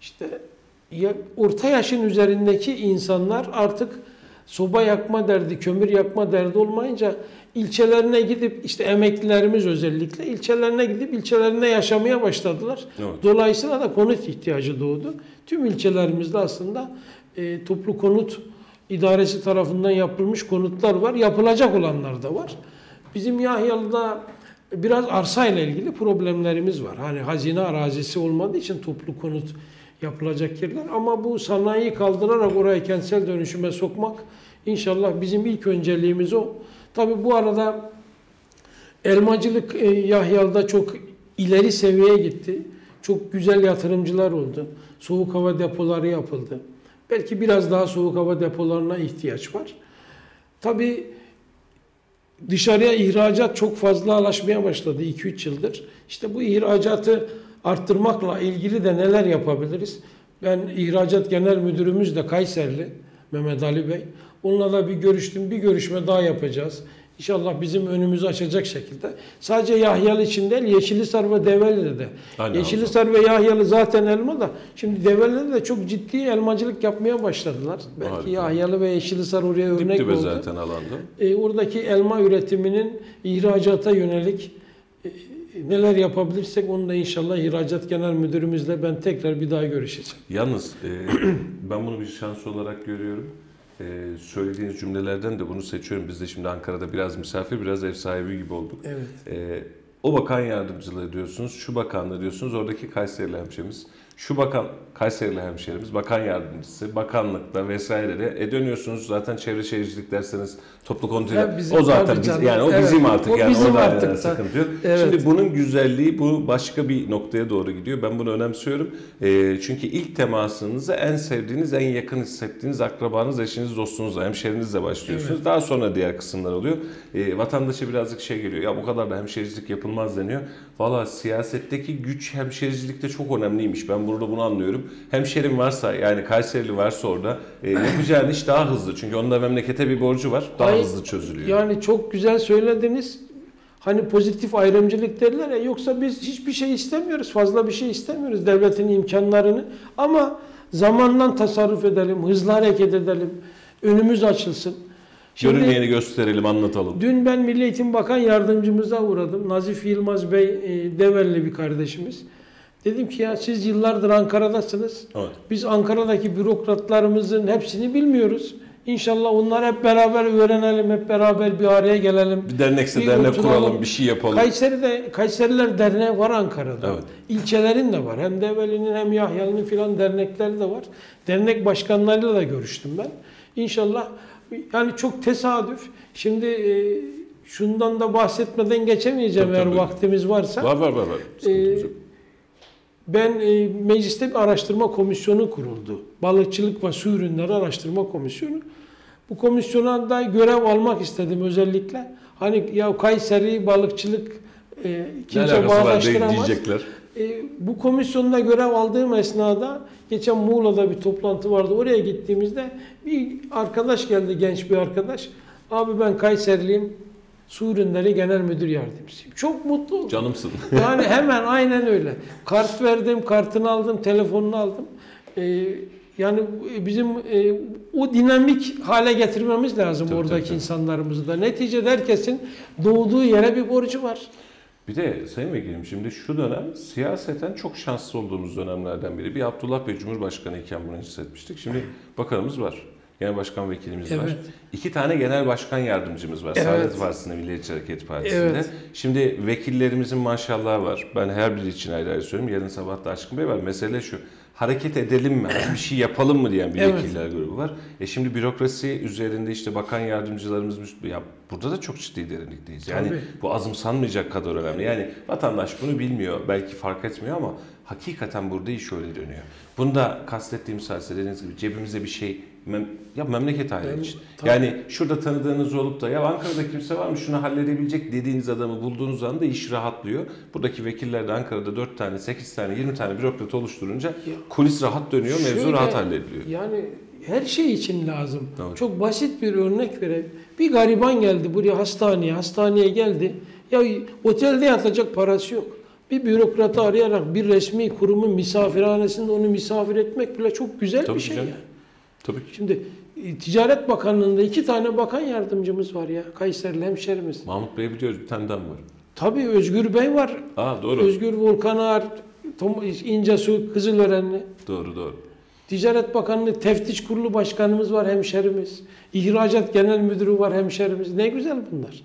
işte ya, orta yaşın üzerindeki insanlar artık soba yakma derdi, kömür yakma derdi olmayınca ilçelerine gidip işte emeklilerimiz özellikle ilçelerine gidip ilçelerinde yaşamaya başladılar. Evet. Dolayısıyla da konut ihtiyacı doğdu. Tüm ilçelerimizde aslında e, toplu konut idaresi tarafından yapılmış konutlar var. Yapılacak olanlar da var. Bizim Yahyalı'da biraz arsayla ilgili problemlerimiz var. Hani hazine arazisi olmadığı için toplu konut yapılacak yerler. Ama bu sanayiyi kaldırarak orayı kentsel dönüşüme sokmak inşallah bizim ilk önceliğimiz o. Tabi bu arada elmacılık e, Yahyalı'da çok ileri seviyeye gitti. Çok güzel yatırımcılar oldu. Soğuk hava depoları yapıldı. Belki biraz daha soğuk hava depolarına ihtiyaç var. Tabii dışarıya ihracat çok fazla alaşmaya başladı 2-3 yıldır. İşte bu ihracatı arttırmakla ilgili de neler yapabiliriz? Ben ihracat genel müdürümüz de Kayserli Mehmet Ali Bey. Onunla da bir görüştüm. Bir görüşme daha yapacağız. İnşallah bizim önümüzü açacak şekilde. Sadece Yahyalı için değil, Yeşilisar ve Develi'de de. Aynen Yeşilisar ve Yahyalı zaten elma da. Şimdi Develi'de de çok ciddi elmacılık yapmaya başladılar. Belki Harika. Yahyalı ve Yeşilisar oraya Dip örnek dibe oldu. zaten alanda. E, oradaki elma üretiminin ihracata yönelik e, neler yapabilirsek onu da inşallah ihracat genel müdürümüzle ben tekrar bir daha görüşeceğim. Yalnız e, ben bunu bir şans olarak görüyorum. E, söylediğiniz cümlelerden de bunu seçiyorum. Biz de şimdi Ankara'da biraz misafir, biraz ev sahibi gibi olduk. Evet. E, o bakan yardımcılığı diyorsunuz, şu bakanlığı diyorsunuz, oradaki Kayserili hemşerimiz. Şu bakan, Kayserili hemşerimiz, bakan yardımcısı, bakanlıkta vesaire E dönüyorsunuz zaten çevre şehircilik derseniz toplu kontrol. O zaten biz, canım. yani o Evet, bizim artık o yani bizim orada artık da. sıkıntı yok. Evet. Şimdi bunun güzelliği bu başka bir noktaya doğru gidiyor. Ben bunu önemsiyorum. E, çünkü ilk temasınızı en sevdiğiniz, en yakın hissettiğiniz akrabanız, eşiniz, dostunuzla, hemşerinizle başlıyorsunuz. Daha sonra diğer kısımlar oluyor. E, vatandaşa birazcık şey geliyor. Ya bu kadar da hemşericilik yapılmaz deniyor. Valla siyasetteki güç hemşericilikte çok önemliymiş. Ben burada bunu anlıyorum. Hemşerim varsa yani Kayserili varsa orada e, yapacağın iş daha hızlı. Çünkü onun da memlekete bir borcu var. Daha Ay- hızlı çözülüyor. Yani çok güzel söylediniz. Hani pozitif ayrımcılık derler ya yoksa biz hiçbir şey istemiyoruz. Fazla bir şey istemiyoruz devletin imkanlarını. Ama zamandan tasarruf edelim, hızlı hareket edelim. Önümüz açılsın. Görünmeyeni gösterelim, anlatalım. Dün ben Milli Eğitim Bakan Yardımcımıza uğradım. Nazif Yılmaz Bey e, Develli bir kardeşimiz. Dedim ki ya siz yıllardır Ankara'dasınız. Evet. Biz Ankara'daki bürokratlarımızın hepsini bilmiyoruz. İnşallah onları hep beraber öğrenelim, hep beraber bir araya gelelim. Bir dernekse Bir dernek oturalım. kuralım, bir şey yapalım. Kayseri'de Kayseriler Derneği var Ankara'da. Evet. İlçelerin de var. Hem Develi'nin hem Yahya'nın filan dernekleri de var. Dernek başkanlarıyla da görüştüm ben. İnşallah yani çok tesadüf. Şimdi e, şundan da bahsetmeden geçemeyeceğim Tabii, eğer tabii. vaktimiz varsa. Var var var. var. Ee. Ben e, mecliste bir araştırma komisyonu kuruldu. Balıkçılık ve su ürünleri araştırma komisyonu. Bu komisyona da görev almak istedim özellikle. Hani ya Kayseri balıkçılık e, kimse bağdaştıramaz. diyecekler. E, bu komisyonda görev aldığım esnada geçen Muğla'da bir toplantı vardı. Oraya gittiğimizde bir arkadaş geldi genç bir arkadaş. Abi ben Kayseriliyim. Su ürünleri genel müdür yardımcısıyım. Çok mutlu oldum. Canımsın. Yani hemen aynen öyle. Kart verdim, kartını aldım, telefonunu aldım. Ee, yani bizim e, o dinamik hale getirmemiz lazım Tabii, oradaki tabii. insanlarımızı da. Neticede herkesin doğduğu yere bir borcu var. Bir de Sayın Vekilim şimdi şu dönem siyaseten çok şanslı olduğumuz dönemlerden biri. Bir Abdullah Bey Cumhurbaşkanı iken bunu hissetmiştik. Şimdi bakanımız var. Genel Başkan Vekilimiz var. Evet. İki tane Genel Başkan Yardımcımız var. Evet. Saadet Partisi'nde, Milliyetçi Hareket Partisi'nde. Evet. Şimdi vekillerimizin maşallahı var. Ben her biri için ayrı ayrı söylüyorum. Yarın sabah da Aşkın Bey var. Mesele şu. Hareket edelim mi? Hani bir şey yapalım mı diyen bir Evet. vekiller grubu var. E şimdi bürokrasi üzerinde işte bakan yardımcılarımız ya burada da çok ciddi derinlikteyiz. Yani Tabii. bu azımsanmayacak kadar önemli. Yani vatandaş bunu bilmiyor, belki fark etmiyor ama hakikaten burada iş öyle dönüyor. Bunda kastettiğimiz hadise dediğiniz gibi cebimize bir şey mem- ya memleket hayali Ben- için. tabii. Yani şurada tanıdığınız olup da ya Ankara'da kimse var mı şunu halledebilecek dediğiniz adamı bulduğunuz anda iş rahatlıyor. Buradaki vekiller de Ankara'da 4 tane, 8 tane, 20 tane bürokrat oluşturunca kulis rahat dönüyor, mevzu Şöyle, rahat hallediliyor. Yani her şey için lazım. Doğru. Çok basit bir örnek vereyim. Bir gariban geldi buraya hastaneye, hastaneye geldi. Ya otelde yatacak parası yok. Bir bürokratı arayarak bir resmi kurumun misafirhanesinde onu misafir etmek bile çok güzel Tabii bir şey canım. yani. Tabii ki. Şimdi e, Ticaret Bakanlığı'nda iki tane bakan yardımcımız var ya. Kayserili hemşerimiz. Mahmut Bey biliyoruz bir tane daha mı var? Tabii Özgür Bey var. Aa doğru. Özgür Volkanar, İncesu, Kızılörenli. Doğru doğru. Ticaret Bakanlığı Teftiş Kurulu Başkanımız var hemşerimiz. İhracat Genel Müdürü var hemşerimiz. Ne güzel bunlar.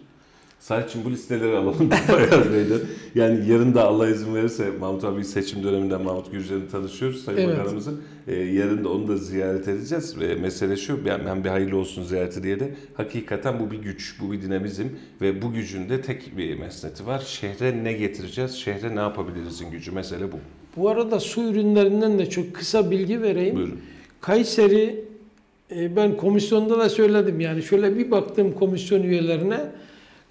Sadece bu listeleri alalım Bayaz Bey'den. Yani yarın da Allah izin verirse Mahmut abi seçim döneminden Mahmut Gürcan'ı tanışıyoruz Sayın Evet. Bakanımızı. Ee, yarın da onu da ziyaret edeceğiz. Ve mesele şu, yani hem bir hayırlı olsun ziyareti diye de hakikaten bu bir güç, bu bir dinamizm ve bu gücün de tek bir mesneti var. Şehre ne getireceğiz, şehre ne yapabilirizin gücü. Mesele bu. Bu arada su ürünlerinden de çok kısa bilgi vereyim. Buyurun. Kayseri e, ben komisyonda da söyledim yani şöyle bir baktım komisyon üyelerine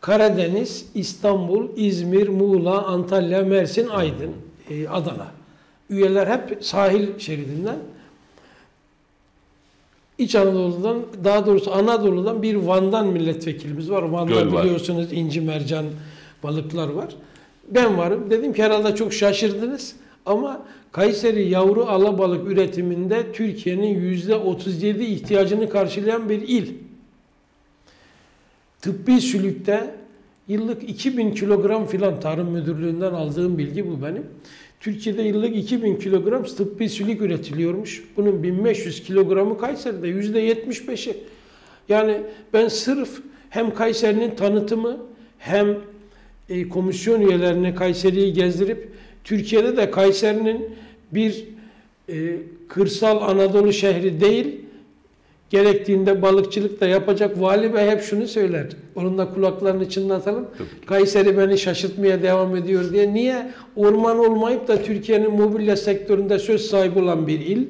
Karadeniz, İstanbul, İzmir, Muğla, Antalya, Mersin, Aydın, e, Adana. Üyeler hep sahil şeridinden. İç Anadolu'dan, daha doğrusu Anadolu'dan bir Van'dan milletvekilimiz var. Van'da Göl var. biliyorsunuz inci mercan balıklar var. Ben varım. Dedim ki herhalde çok şaşırdınız. Ama Kayseri yavru alabalık üretiminde Türkiye'nin yüzde 37 ihtiyacını karşılayan bir il. Tıbbi sülükte Yıllık 2000 kilogram filan Tarım Müdürlüğü'nden aldığım bilgi bu benim. Türkiye'de yıllık 2000 kilogram tıbbi sülük üretiliyormuş. Bunun 1500 kilogramı Kayseri'de %75'i. Yani ben sırf hem Kayseri'nin tanıtımı hem e, komisyon üyelerine Kayseri'yi gezdirip Türkiye'de de Kayseri'nin bir e, kırsal Anadolu şehri değil, gerektiğinde balıkçılık da yapacak vali bey hep şunu söyler. Onun da kulaklarını çınlatalım. Kayseri beni şaşırtmaya devam ediyor diye. Niye? Orman olmayıp da Türkiye'nin mobilya sektöründe söz sahibi olan bir il.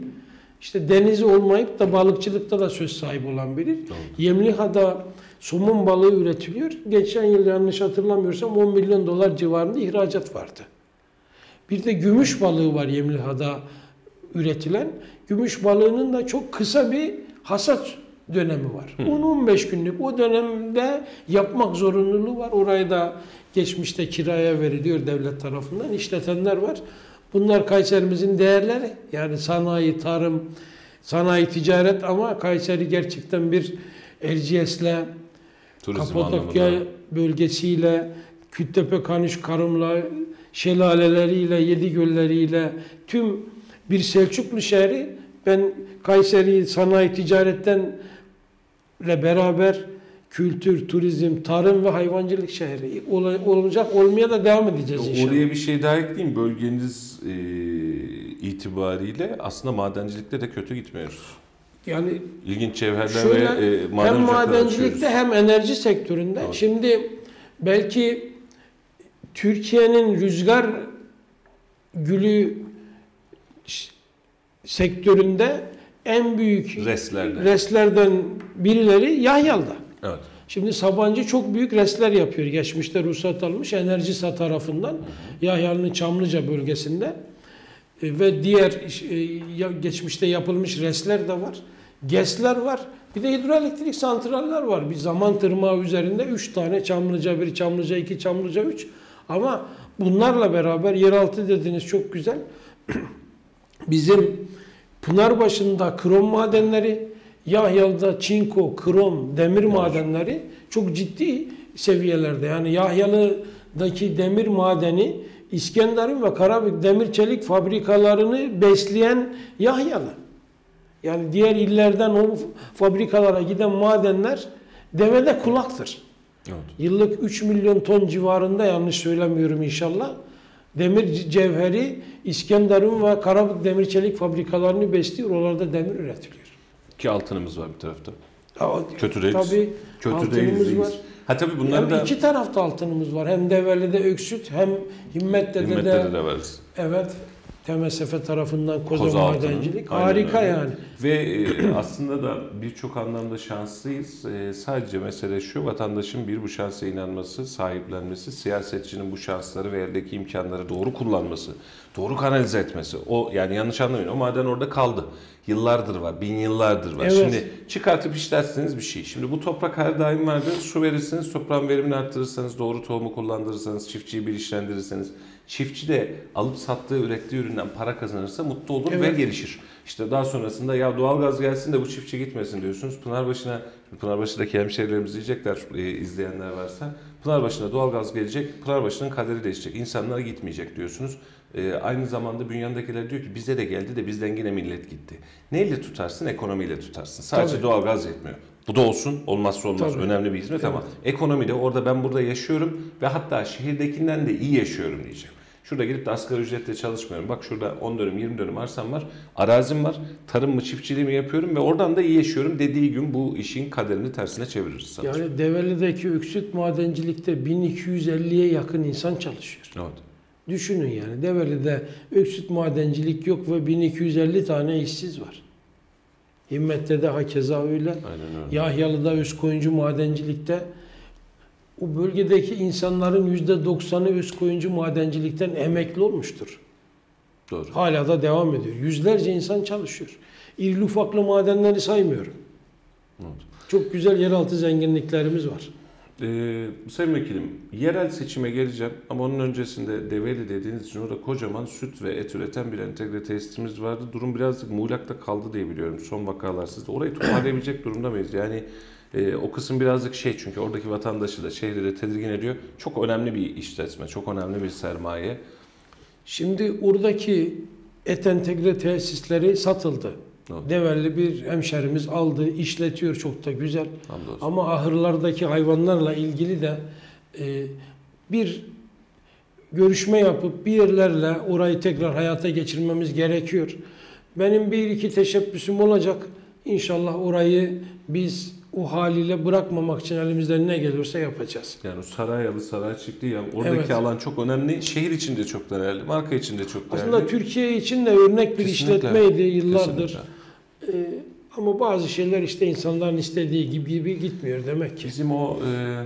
İşte denizi olmayıp da balıkçılıkta da söz sahibi olan bir il. Yemliha'da somun balığı üretiliyor. Geçen yıl yanlış hatırlamıyorsam 10 milyon dolar civarında ihracat vardı. Bir de gümüş balığı var Yemliha'da üretilen. Gümüş balığının da çok kısa bir hasat dönemi var. 10-15 günlük o dönemde yapmak zorunluluğu var. Orayı da geçmişte kiraya veriliyor devlet tarafından. işletenler var. Bunlar Kayserimizin değerleri. Yani sanayi, tarım, sanayi, ticaret ama Kayseri gerçekten bir Erciyes'le, Kapadokya anlamında. bölgesiyle, Kültepe, Kanış, Karım'la, şelaleleriyle, yedi gölleriyle tüm bir Selçuklu şehri ben Kayseri sanayi ticaretten ile beraber kültür, turizm, tarım ve hayvancılık şehri Ol- olacak, olmaya da devam edeceğiz inşallah. Oraya bir şey daha ekleyeyim. Bölgeniz e, itibariyle aslında madencilikte de kötü gitmiyoruz. Yani İlginç cevherler Şöyle, ve e, maden hem madencilikte hem enerji sektöründe. Evet. Şimdi belki Türkiye'nin rüzgar gülü sektöründe en büyük Reslerle. reslerden birileri Yahyal'da. Evet. Şimdi Sabancı çok büyük resler yapıyor. Geçmişte ruhsat almış Enerjisa tarafından Yahyalı'nın Çamlıca bölgesinde E, ve diğer e, geçmişte yapılmış resler de var. GES'ler var. Bir de hidroelektrik santraller var. Bir zaman tırmağı üzerinde 3 tane Çamlıca 1, Çamlıca 2, Çamlıca 3. Ama bunlarla beraber yeraltı dediniz çok güzel. Bizim Pınarbaşı'nda krom madenleri, Yahyalı'da çinko, krom, demir madenleri çok ciddi seviyelerde. Yani Yahyalı'daki demir madeni İskenderun ve Karabük demir çelik fabrikalarını besleyen Yahyalı. Yani diğer illerden o fabrikalara giden madenler devede kulaktır. Evet. Yıllık 3 milyon ton civarında yanlış söylemiyorum inşallah. Demir cevheri İskenderun ve Karabük demir çelik fabrikalarını besliyor. Oralarda demir üretiliyor. Ki altınımız var bir tarafta. Ya, Kötü değiliz. Tabii Kötü altınımız değiliz. var. Ha tabii bunları Hem da iki tarafta altınımız var. Hem Develi'de Öksüt hem Himmet'te himmetlere de, de veririz. evet TMSF tarafından koza, madencilik. Aynen Harika öyle. yani. Ve e, aslında da birçok anlamda şanslıyız. E, sadece mesele şu, vatandaşın bir bu şansa inanması, sahiplenmesi, siyasetçinin bu şansları ve eldeki imkanları doğru kullanması, doğru kanalize etmesi. O yani yanlış anlamayın. O maden orada kaldı. Yıllardır var, bin yıllardır var. Evet. Şimdi çıkartıp işlerseniz bir şey. Şimdi bu toprak her daim vardır. Su verirsiniz, toprağın verimini arttırırsanız, doğru tohumu kullandırırsanız, çiftçiyi bilinçlendirirseniz, çiftçi de alıp sattığı, ürettiği üründen para kazanırsa mutlu olur ve Evet. gelişir. İşte daha sonrasında ya doğalgaz gelsin de bu çiftçi gitmesin diyorsunuz. Pınarbaşı'na, Pınarbaşı'daki hemşehrilerimiz diyecekler e, izleyenler varsa. Pınarbaşı'na doğalgaz gelecek, Pınarbaşı'nın kaderi değişecek. İnsanlar gitmeyecek diyorsunuz. E, aynı zamanda bünyandakiler diyor ki bize de geldi de bizden yine millet gitti. Neyle tutarsın? Ekonomiyle tutarsın. Sadece Tabii. doğalgaz yetmiyor. Bu da olsun, olmazsa olmaz. Tabii. Önemli bir hizmet ama ekonomide orada ben burada yaşıyorum ve hatta şehirdekinden de iyi yaşıyorum diyeceğim. Şurada gidip de asgari ücretle çalışmıyorum. Bak şurada 10 dönüm 20 dönüm arsam var. Arazim var. Tarım mı çiftçiliği mi yapıyorum ve oradan da iyi yaşıyorum dediği gün bu işin kaderini tersine çeviririz sanırım. Yani Develi'deki Öksüt madencilikte 1250'ye yakın insan çalışıyor. Evet. Düşünün yani Develi'de öksüt madencilik yok ve 1250 tane işsiz var. Himmet'te de hakeza öyle. Aynen öyle. Yahyalı'da Özkoyuncu madencilikte o bölgedeki insanların %90'ı Özkoyuncu madencilikten emekli olmuştur. Doğru. Hala da devam ediyor. Yüzlerce insan çalışıyor. İrili ufaklı madenleri saymıyorum. Evet. Çok güzel yeraltı zenginliklerimiz var. Ee, Sayın Vekilim, yerel seçime geleceğim ama onun öncesinde Develi dediğiniz için orada kocaman süt ve et üreten bir entegre tesisimiz vardı. Durum birazcık muğlakta kaldı diye biliyorum son vakalar sizde. Orayı toparlayabilecek durumda mıyız? Yani E, o kısım birazcık şey çünkü oradaki vatandaşı da de tedirgin ediyor. Çok önemli bir işletme, çok önemli bir sermaye. Şimdi oradaki et entegre tesisleri satıldı. Doğru. Develli bir hemşerimiz aldı, işletiyor çok da güzel. Hamdolsun. Ama ahırlardaki hayvanlarla ilgili de e, bir görüşme yapıp bir yerlerle orayı tekrar hayata geçirmemiz gerekiyor. Benim bir iki teşebbüsüm olacak. İnşallah orayı biz o haliyle bırakmamak için elimizden ne geliyorsa yapacağız. Yani o Sarayyalı, Saray Çiftliği yani oradaki Evet. alan çok önemli. Şehir için de çok değerli, marka için de çok değerli. Aslında Türkiye için de örnek bir Kesinlikle. işletmeydi yıllardır. Kesinlikle. Ee, ama bazı şeyler işte insanların istediği gibi, gibi gitmiyor demek ki. Bizim o e,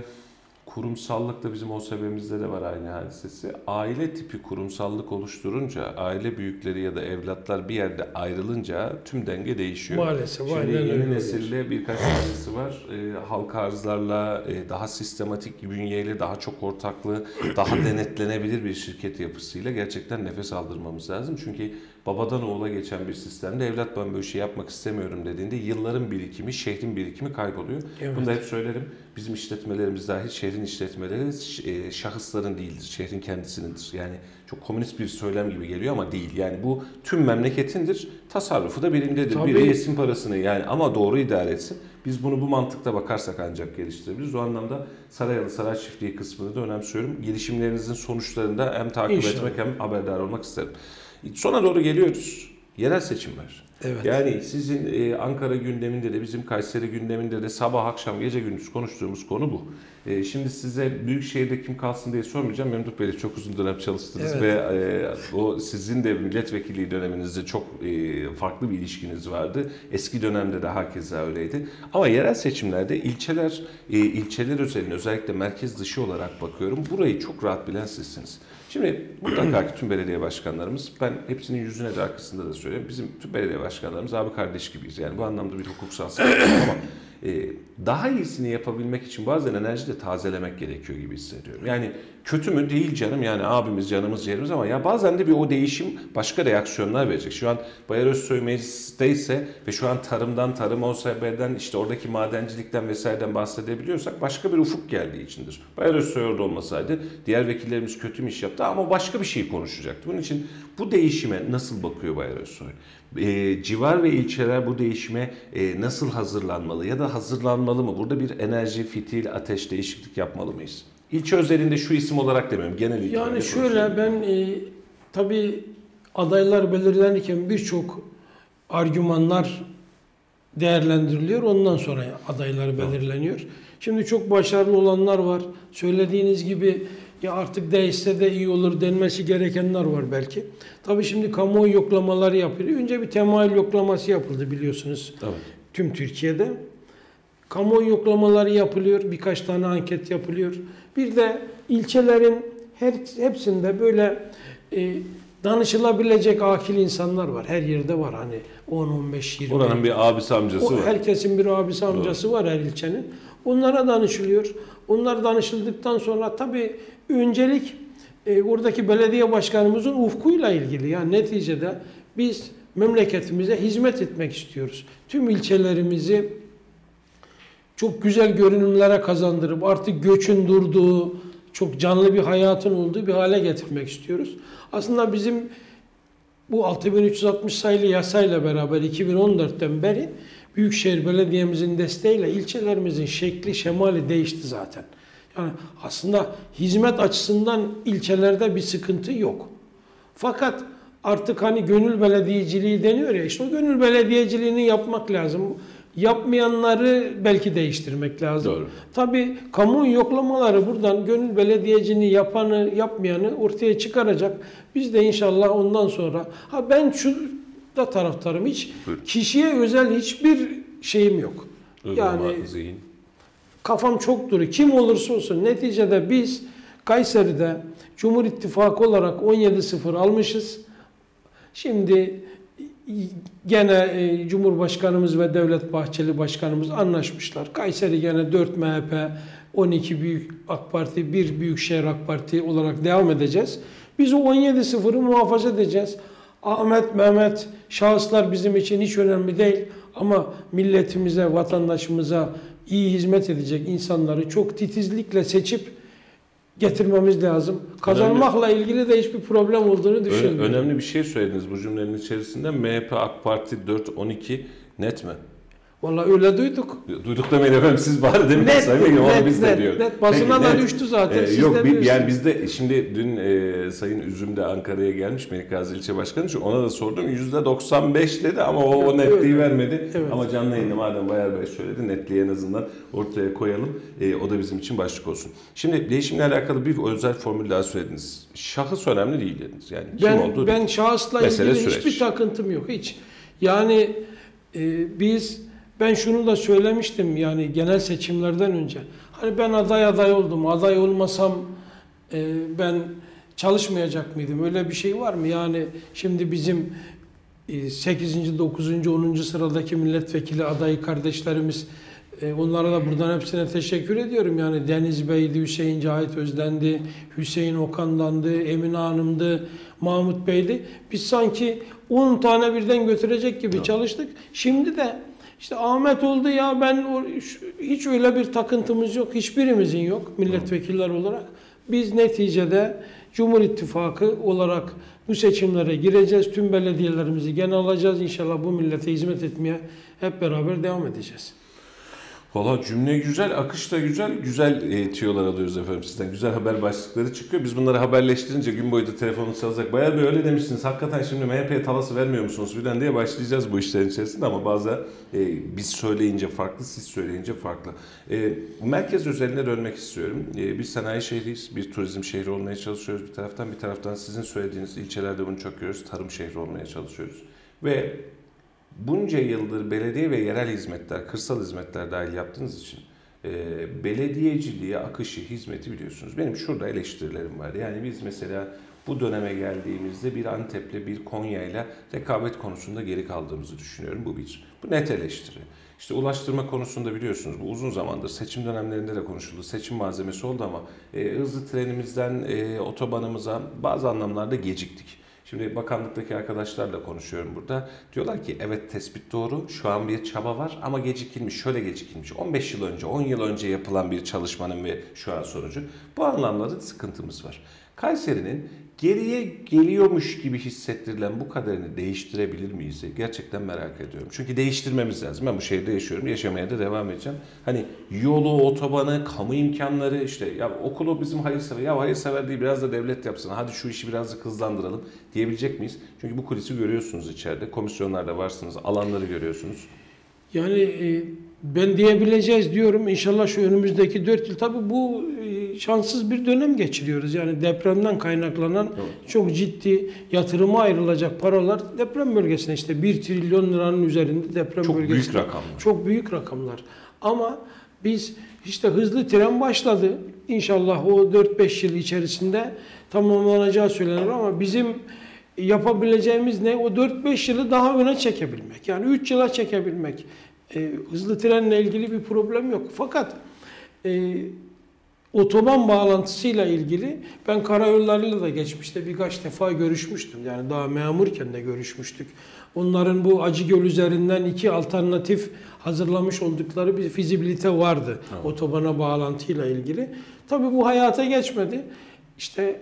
kurumsallıkta bizim o sebebimizde de var aynı hadisesi. Aile tipi kurumsallık oluşturunca, aile büyükleri ya da evlatlar bir yerde ayrılınca tüm denge değişiyor. Maalesef Şimdi yeni öyle. nesilde birkaç tanesi var. E, halka arzlarla, e, daha sistematik bünyeyle, daha çok ortaklı, daha denetlenebilir bir şirket yapısıyla gerçekten nefes aldırmamız lazım. Çünkü babadan oğula geçen bir sistemde evlat ben böyle şey yapmak istemiyorum dediğinde yılların birikimi, şehrin birikimi kayboluyor. Evet. Bunu da hep söylerim. Bizim işletmelerimiz dahil şehrin işletmeleri e, şahısların değildir. Şehrin kendisinindir. Yani çok komünist bir söylem gibi geliyor ama değil. Yani bu tüm memleketindir. Tasarrufu da birimdedir. Tabii. Biri yesin parasını yani ama doğru idare etsin. Biz bunu bu mantıkta bakarsak ancak geliştirebiliriz. O anlamda Sarayalı Saray Çiftliği kısmını da önemsiyorum. Gelişimlerinizin sonuçlarında hem takip İnşallah. etmek hem haberdar olmak isterim. Sona doğru geliyoruz. Yerel seçimler. Evet. Yani sizin e, Ankara gündeminde de bizim Kayseri gündeminde de sabah akşam gece gündüz konuştuğumuz konu bu. E, şimdi size Büyükşehir'de kim kalsın diye sormayacağım. Memduh Bey'le çok uzun dönem çalıştınız Evet. ve e, o sizin de milletvekilliği döneminizde çok e, farklı bir ilişkiniz vardı. Eski dönemde de hakeza öyleydi. Ama yerel seçimlerde ilçeler e, ilçeler özelinde özellikle merkez dışı olarak bakıyorum. Burayı çok rahat bilen sizsiniz. Şimdi mutlaka ki tüm belediye başkanlarımız, ben hepsinin yüzüne de arkasında da söylüyorum. Bizim tüm belediye başkanlarımız abi kardeş gibiyiz. Yani bu anlamda bir hukuksal sıkıntı ama e, daha iyisini yapabilmek için bazen enerji de tazelemek gerekiyor gibi hissediyorum. Yani kötü mü değil canım yani abimiz canımız ciğerimiz ama ya bazen de bir o değişim başka reaksiyonlar verecek. Şu an Bayar Özsoy meclisteyse ve şu an tarımdan, tarım OSB'den işte oradaki madencilikten vesaireden bahsedebiliyorsak başka bir ufuk geldiği içindir. Bayar Özsoy orada olmasaydı diğer vekillerimiz kötü mü iş yaptı ama başka bir şey konuşacaktı. Bunun için bu değişime nasıl bakıyor Bayar Özsoy? E, civar ve ilçeler bu değişime e, nasıl hazırlanmalı ya da hazırlanmalı mı? Burada bir enerji, fitil, ateş değişiklik yapmalı mıyız? İlçe özelinde şu isim olarak demiyorum, genel itibariyle Yani şöyle ben e, tabii adaylar belirlenirken birçok argümanlar değerlendiriliyor. Ondan sonra adaylar belirleniyor. Şimdi çok başarılı olanlar var. Söylediğiniz gibi ya artık değişse de iyi olur denmesi gerekenler var belki. Tabii şimdi kamuoyu yoklamaları yapılıyor. Önce bir temayül yoklaması yapıldı biliyorsunuz Evet. tüm Türkiye'de. Kamuoyu yoklamaları yapılıyor, birkaç tane anket yapılıyor. Bir de ilçelerin her hepsinde böyle e, danışılabilecek akil insanlar var. Her yerde var hani 10, 15, 20. Buranın bir abisi amcası O, var. herkesin bir abisi amcası var her ilçenin. Onlara danışılıyor. Onlar danışıldıktan sonra tabii öncelik e, oradaki belediye başkanımızın ufkuyla ilgili. Yani neticede biz memleketimize hizmet etmek istiyoruz. Tüm ilçelerimizi çok güzel görünümlere kazandırıp artık göçün durduğu, çok canlı bir hayatın olduğu bir hale getirmek istiyoruz. Aslında bizim bu 6360 sayılı yasayla beraber 2014'ten beri Büyükşehir Belediye'mizin desteğiyle ilçelerimizin şekli, şemali değişti zaten. Yani aslında hizmet açısından ilçelerde bir sıkıntı yok. Fakat artık hani gönül belediyeciliği deniyor ya işte o gönül belediyeciliğini yapmak lazım. Yapmayanları belki değiştirmek lazım. Doğru. Tabii kamuoyu yoklamaları buradan gönül belediyeciliğini yapanı yapmayanı ortaya çıkaracak. Biz de inşallah ondan sonra ha ben şu da taraftarım hiç Buyurun. kişiye özel hiçbir şeyim yok. Uygulama, Yani zihin. kafam çok duru. Kim olursa olsun neticede biz Kayseri'de Cumhur İttifakı olarak 17-0 almışız. Şimdi gene e, Cumhurbaşkanımız ve Devlet Bahçeli Başkanımız anlaşmışlar. Kayseri gene 4 MHP, 12 büyük AK Parti, 1 Büyükşehir AK Parti olarak devam edeceğiz. Biz o 17-0'ı muhafaza edeceğiz. Ahmet, Mehmet şahıslar bizim için hiç önemli değil. Ama milletimize, vatandaşımıza iyi hizmet edecek insanları çok titizlikle seçip getirmemiz lazım. Kazanmakla ilgili de hiçbir problem olduğunu düşünmüyorum. önemli bir şey söylediniz bu cümlenin içerisinde. MHP, AK Parti 4-12 net mi? Vallahi öyle duyduk. Duyduk demeyin efendim siz bari demin Net, Sayın Vekilim, onu net, biz de net, diyoruz. net. Basına Peki, da düştü zaten, Ee, yok bir, yani bizde şimdi dün e, Sayın Üzüm de Ankara'ya gelmiş Melik Gazi İlçe Başkanı için ona da sordum. %95 dedi ama o, o netliği evet. vermedi. Evet. Ama canlı yayında madem Bayar Bey söyledi netliği en azından ortaya koyalım. E, o da bizim için başlık olsun. Şimdi değişimle alakalı bir özel formül daha söylediniz. Şahıs önemli değil dediniz. Yani kim Ben olduğu ben şahısla ilgili süreç. hiçbir takıntım yok hiç. Yani e, biz ben şunu da söylemiştim yani genel seçimlerden önce. Hani ben aday aday oldum. Aday olmasam e, ben çalışmayacak mıydım? Öyle bir şey var mı? Yani şimdi bizim e, 8. 9. 10. sıradaki milletvekili adayı kardeşlerimiz e, onlara da buradan hepsine teşekkür ediyorum. Yani Deniz Bey'di, Hüseyin Cahit Özden'di, Hüseyin Okan'dandı, Emine Hanım'dı, Mahmut Bey'di. Biz sanki 10 tane birden götürecek gibi çalıştık. Şimdi de işte Ahmet oldu ya ben hiç öyle bir takıntımız yok. Hiçbirimizin yok milletvekiller olarak. Biz neticede Cumhur İttifakı olarak bu seçimlere gireceğiz. Tüm belediyelerimizi gene alacağız. İnşallah bu millete hizmet etmeye hep beraber devam edeceğiz. Valla cümle güzel, akış da güzel. Güzel e, tüyolar alıyoruz efendim sizden. Güzel haber başlıkları çıkıyor. Biz bunları haberleştirince gün boyu da telefonunuz çalacak. Bayar Bey öyle demişsiniz. Hakikaten şimdi MHP'ye talası vermiyor musunuz filan diye başlayacağız bu işlerin içerisinde. Ama bazen e, biz söyleyince farklı, siz söyleyince farklı. E, merkez özeline dönmek istiyorum. E, biz sanayi şehriyiz. Bir turizm şehri olmaya çalışıyoruz bir taraftan. Bir taraftan sizin söylediğiniz ilçelerde bunu çok görüyoruz. Tarım şehri olmaya çalışıyoruz. Ve bunca yıldır belediye ve yerel hizmetler, kırsal hizmetler dahil yaptığınız için e, belediyeciliğe akışı, hizmeti biliyorsunuz. Benim şurada eleştirilerim var. Yani biz mesela bu döneme geldiğimizde bir Antep'le bir Konya'yla rekabet konusunda geri kaldığımızı düşünüyorum. Bu bir. Bu net eleştiri. İşte ulaştırma konusunda biliyorsunuz bu uzun zamandır seçim dönemlerinde de konuşuldu. Seçim malzemesi oldu ama e, hızlı trenimizden e, otobanımıza bazı anlamlarda geciktik. Şimdi bakanlıktaki arkadaşlarla konuşuyorum burada. Diyorlar ki evet tespit doğru. Şu an bir çaba var ama gecikilmiş. Şöyle gecikilmiş. 15 yıl önce, 10 yıl önce yapılan bir çalışmanın ve şu an sonucu. Bu anlamda da sıkıntımız var. Kayseri'nin geriye geliyormuş gibi hissettirilen bu kaderini değiştirebilir miyiz? Gerçekten merak ediyorum. Çünkü değiştirmemiz lazım. Ben bu şehirde yaşıyorum. Yaşamaya da devam edeceğim. Hani yolu, otobanı, kamu imkanları işte ya okulu bizim hayırsever. Ya hayırsever değil biraz da devlet yapsın. Hadi şu işi birazcık hızlandıralım diyebilecek miyiz? Çünkü bu kulisi görüyorsunuz içeride. Komisyonlarda varsınız. Alanları görüyorsunuz. Yani e, ben diyebileceğiz diyorum. İnşallah şu önümüzdeki 4 yıl tabii bu e, şanssız bir dönem geçiriyoruz. Yani depremden kaynaklanan çok ciddi yatırıma ayrılacak paralar deprem bölgesine işte 1 trilyon liranın üzerinde deprem Çok bölgesine. büyük rakamlar. Çok büyük rakamlar. Ama biz işte hızlı tren başladı. İnşallah o 4-5 yıl içerisinde tamamlanacağı söylenir ama bizim yapabileceğimiz ne? O 4-5 yılı daha öne çekebilmek. Yani 3 yıla çekebilmek. Ee, hızlı trenle ilgili bir problem yok. Fakat e, otoban bağlantısıyla ilgili ben karayollarıyla da geçmişte birkaç defa görüşmüştüm. Yani daha memurken de görüşmüştük. Onların bu Acıgöl üzerinden iki alternatif hazırlamış oldukları bir fizibilite vardı. Otobana bağlantıyla ilgili. Tabii bu hayata geçmedi. İşte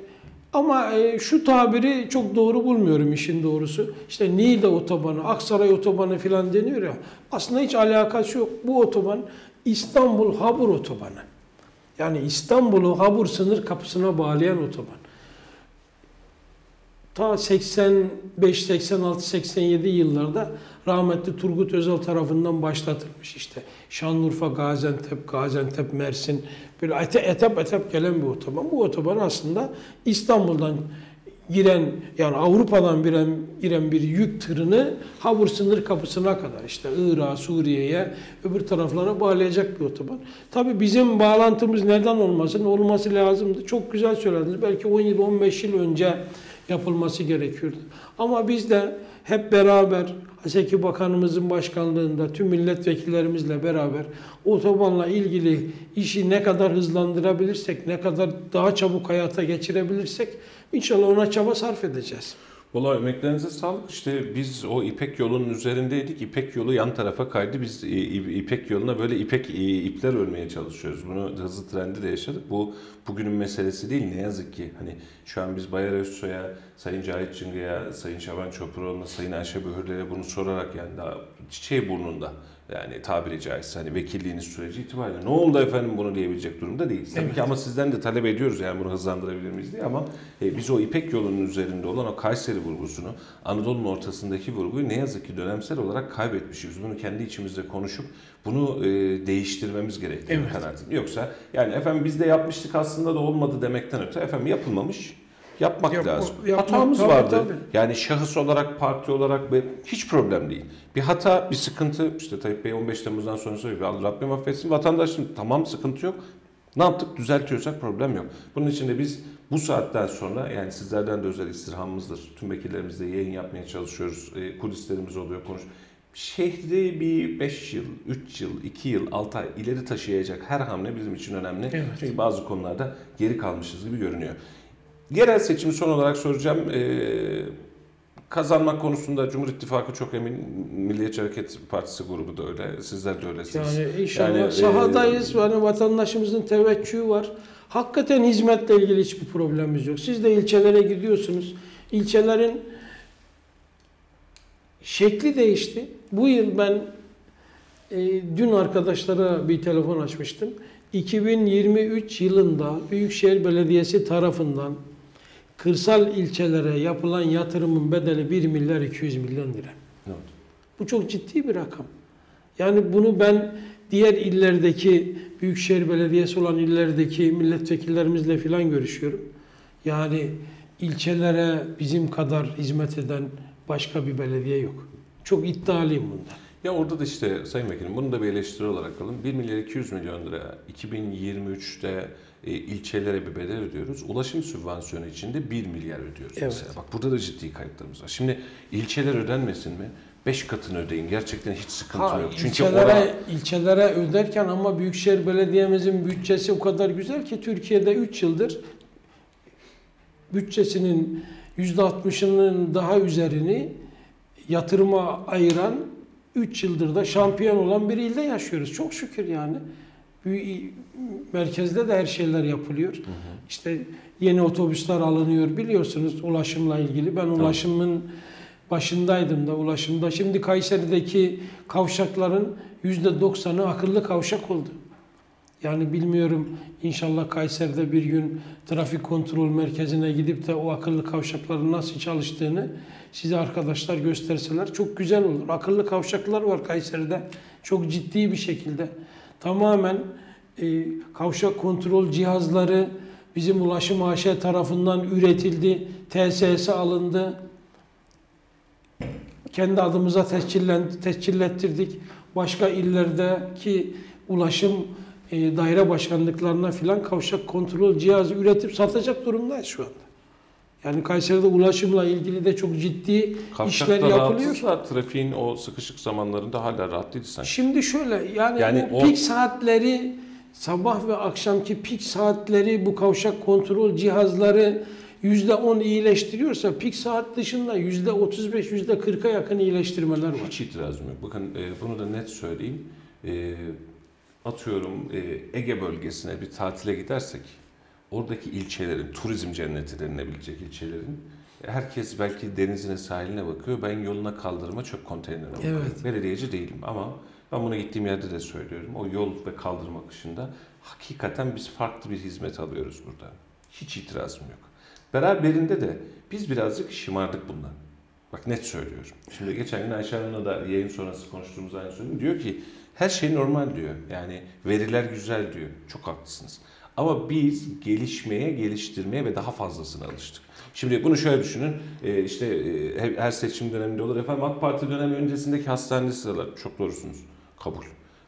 ama e, şu tabiri çok doğru bulmuyorum işin doğrusu. İşte Niğde otobanı, Aksaray otobanı filan deniyor ya. Aslında hiç alakası yok. Bu otoban İstanbul Habur otobanı. Yani İstanbul'u Habur sınır kapısına bağlayan otoban. Ta 85, 86, 87 yıllarda rahmetli Turgut Özal tarafından başlatılmış işte. Şanlıurfa, Gaziantep, Gaziantep, Mersin böyle etap etap gelen bir otoban. Bu otoban aslında İstanbul'dan giren yani Avrupa'dan giren, giren bir yük tırını Habur sınır kapısına kadar işte Irak'a, Suriye'ye öbür taraflara bağlayacak bir otoban. Tabii bizim bağlantımız neden olmasın? Olması lazımdı. Çok güzel söylediniz. Belki 10 yıl, 15 yıl önce yapılması gerekiyordu. Ama biz de hep beraber Haseki Bakanımızın başkanlığında tüm milletvekillerimizle beraber otobanla ilgili işi ne kadar hızlandırabilirsek, ne kadar daha çabuk hayata geçirebilirsek inşallah ona çaba sarf edeceğiz. Valla emeklerinize sağlık. İşte biz o İpek yolunun üzerindeydik. İpek yolu yan tarafa kaydı. Biz e, İpek yoluna böyle İpek e, ipler örmeye çalışıyoruz. Bunu hızlı trendi de yaşadık. Bu bugünün meselesi değil ne yazık ki. Hani şu an biz Bayar Özsoy'a, Sayın Cahit Çıngı'ya, Sayın Şaban Çopuroğlu'na, Sayın Ayşe Böhürler'e bunu sorarak yani daha çiçeği burnunda. Yani tabiri caizse hani vekilliğiniz süreci itibariyle ne oldu efendim bunu diyebilecek durumda değiliz. Tabii ki ama sizden de talep ediyoruz yani bunu hızlandırabilir miyiz diye ama e, biz o İpek yolunun üzerinde olan o Kayseri vurgusunu, Anadolu'nun ortasındaki vurguyu ne yazık ki dönemsel olarak kaybetmişiz. Bunu kendi içimizde konuşup bunu e, değiştirmemiz gerektiğini Evet. kanaatindeyim. Yoksa yani efendim biz de yapmıştık aslında da olmadı demekten öte efendim yapılmamış. Yapmak Yapma- lazım. yapmak- Hatamız tabii, vardı. tabii. Yani şahıs olarak, parti olarak hiç problem değil. Bir hata, bir sıkıntı, işte Tayyip Bey 15 Temmuz'dan sonra söylüyor. Allah Rabbim affetsin. Vatandaşım tamam sıkıntı yok. Ne yaptık? Düzeltiyorsak problem yok. Bunun için de biz bu saatten sonra yani sizlerden de özel istirhamımızdır. Tüm vekillerimizle yayın yapmaya çalışıyoruz. E, kulislerimiz oluyor, konuş. Şehri bir 5 yıl, 3 yıl, 2 yıl, 6 ay ileri taşıyacak her hamle bizim için önemli. Evet. Çünkü bazı konularda geri kalmışız gibi görünüyor. Yerel seçimi son olarak soracağım. Ee, kazanmak konusunda Cumhur İttifakı çok emin. Milliyetçi Hareket Partisi grubu da öyle. Sizler de öylesiniz. Yani inşallah Yani, e, sahadayız. Yani vatandaşımızın teveccühü var. Hakikaten hizmetle ilgili hiçbir problemimiz yok. Siz de ilçelere gidiyorsunuz. İlçelerin şekli değişti. Bu yıl ben e, dün arkadaşlara bir telefon açmıştım. 2023 yılında Büyükşehir Belediyesi tarafından kırsal ilçelere yapılan yatırımın bedeli 1 milyar 200 milyon lira. Evet. Bu çok ciddi bir rakam. Yani bunu ben diğer illerdeki Büyükşehir Belediyesi olan illerdeki milletvekillerimizle filan görüşüyorum. Yani ilçelere bizim kadar hizmet eden başka bir belediye yok. Çok iddialıyım bunda. Ya orada da işte Sayın Vekilim bunu da bir eleştiri olarak alalım. 1 milyar 200 milyon lira 2023'te e, ilçelere bir bedel ödüyoruz. Ulaşım sübvansiyonu içinde 1 milyar ödüyoruz Evet. mesela. Bak burada da ciddi kayıplarımız var. Şimdi ilçeler ödenmesin mi? 5 katını ödeyin. Gerçekten hiç sıkıntı Ha, yok. Çünkü ilçelere, orada ilçelere öderken ama Büyükşehir Belediye'mizin bütçesi o kadar güzel ki Türkiye'de 3 yıldır bütçesinin %60'ının daha üzerini yatırıma ayıran 3 yıldır da şampiyon olan bir ilde yaşıyoruz. Çok şükür yani. Merkezde de her şeyler yapılıyor. İşte yeni otobüsler alınıyor biliyorsunuz ulaşımla ilgili. Ben ulaşımın başındaydım da ulaşımda. Şimdi Kayseri'deki kavşakların %90'ı akıllı kavşak oldu. Yani bilmiyorum inşallah Kayseri'de bir gün trafik kontrol merkezine gidip de o akıllı kavşakların nasıl çalıştığını size arkadaşlar gösterseler çok güzel olur. Akıllı kavşaklar var Kayseri'de çok ciddi bir şekilde. Tamamen e, kavşak kontrol cihazları bizim Ulaşım AŞ tarafından üretildi, TSS alındı. Kendi adımıza tescillettirdik. Başka illerdeki ulaşım e, daire başkanlıklarına filan kavşak kontrol cihazı üretip satacak durumdayız şu anda. Yani Kayseri'de ulaşımla ilgili de çok ciddi işler Kavşakta yapılıyor. rahatsızsa trafiğin o sıkışık zamanlarında hala rahat değil sanki. Şimdi şöyle yani, Yani bu o- pik saatleri sabah ve akşamki pik saatleri bu kavşak kontrol cihazları %10 iyileştiriyorsa pik saat dışında %35 %40'a yakın iyileştirmeler var. Hiç itirazım yok. Bakın e, bunu da net söyleyeyim. E, atıyorum e, Ege bölgesine bir tatile gidersek oradaki ilçelerin, turizm cenneti denilebilecek ilçelerin herkes belki denizine, sahiline bakıyor. Ben yoluna kaldırıma çöp konteynerine bakıyorum. Evet. Belediyeci değilim ama ben bunu gittiğim yerde de söylüyorum. O yol ve kaldırım akışında hakikaten biz farklı bir hizmet alıyoruz burada. Hiç itirazım yok. Beraberinde de biz birazcık şımardık bundan. Bak net söylüyorum. Şimdi geçen gün Ayşe Hanım'la da yayın sonrası konuştuğumuz aynı söyledim. Diyor ki her şey normal diyor. Yani veriler güzel diyor. Çok haklısınız. Ama biz gelişmeye, geliştirmeye ve daha fazlasına alıştık. Şimdi bunu şöyle düşünün. Ee, işte e, her- seçim döneminde olur. Efendim AK Parti dönemi öncesindeki hastane sıralar. Çok doğrusunuz. Kabul.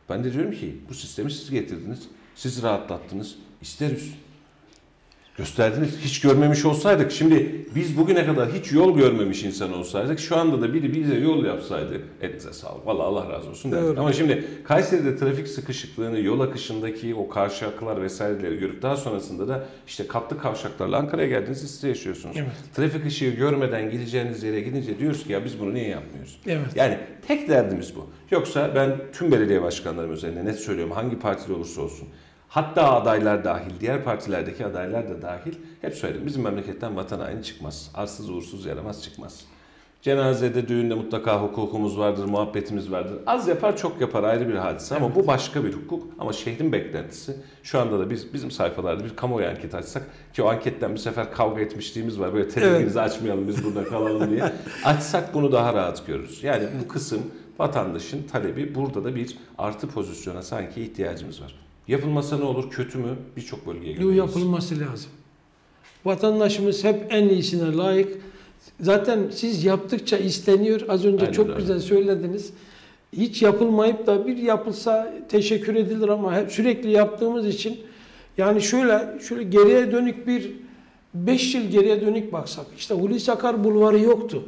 Ben de diyorum ki bu sistemi siz getirdiniz. Siz rahatlattınız. İsteriz. Gösterdiniz. Hiç görmemiş olsaydık şimdi biz bugüne kadar hiç yol görmemiş insan olsaydık şu anda da biri bize yol yapsaydı elinize sağlık. Valla Allah razı olsun derdik. Doğru. Ama şimdi Kayseri'de trafik sıkışıklığını, yol akışındaki o kavşaklar vesaireleri görüp daha sonrasında da işte katlı kavşaklarla Ankara'ya geldiniz siz de yaşıyorsunuz. Evet. Trafik ışığı görmeden gideceğiniz yere gidince diyoruz ki ya biz bunu niye yapmıyoruz? Evet. Yani tek derdimiz bu. Yoksa ben tüm belediye başkanlarım üzerine net söylüyorum hangi partili olursa olsun. Hatta adaylar dahil, diğer partilerdeki adaylar da dahil hep söyledim. Bizim memleketten vatan haini çıkmaz. Arsız uğursuz yaramaz çıkmaz. Cenazede, düğünde mutlaka hukukumuz vardır, muhabbetimiz vardır. Az yapar, çok yapar ayrı bir hadise ama bu başka bir hukuk. Ama şehrin beklentisi şu anda da biz bizim sayfalarda bir kamuoyu anketi açsak ki o anketten bir sefer kavga etmişliğimiz var. Böyle televizyonumuzu açmayalım biz burada kalalım diye. Açsak bunu daha rahat görürüz. Yani bu kısım vatandaşın talebi burada da bir artı pozisyona sanki ihtiyacımız var. Yapılmasa ne olur? Kötü mü? Birçok bölgeye gidiyoruz. yapılması lazım. Vatandaşımız hep en iyisine layık. Zaten siz yaptıkça isteniyor. Az önce Aynen çok öyle. güzel söylediniz. Hiç yapılmayıp da bir yapılsa teşekkür edilir ama hep sürekli yaptığımız için yani şöyle şöyle geriye dönük bir 5 yıl geriye dönük baksak işte Hulusi Akar Bulvarı yoktu.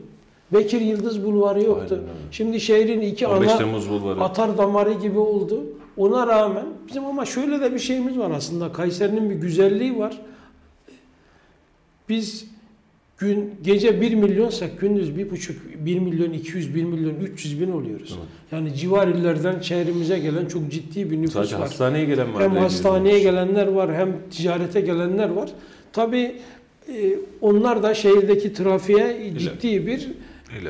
Bekir Yıldız Bulvarı yoktu. Aynen. Şimdi şehrin iki 15 ana Temmuz Bulvarı. atar damarı gibi oldu. Ona rağmen bizim ama şöyle de bir şeyimiz var aslında. Kayseri'nin bir güzelliği var. Biz gün gece 1 milyonsak gündüz 1,5 1 milyon 200 1 milyon 300 bin oluyoruz. Evet. Yani civar illerden şehrimize gelen çok ciddi bir nüfus Sadece var. hastaneye gelen var. Hem hastaneye biliyorum. gelenler var hem ticarete gelenler var. Tabii e, onlar da şehirdeki trafiğe ciddi bir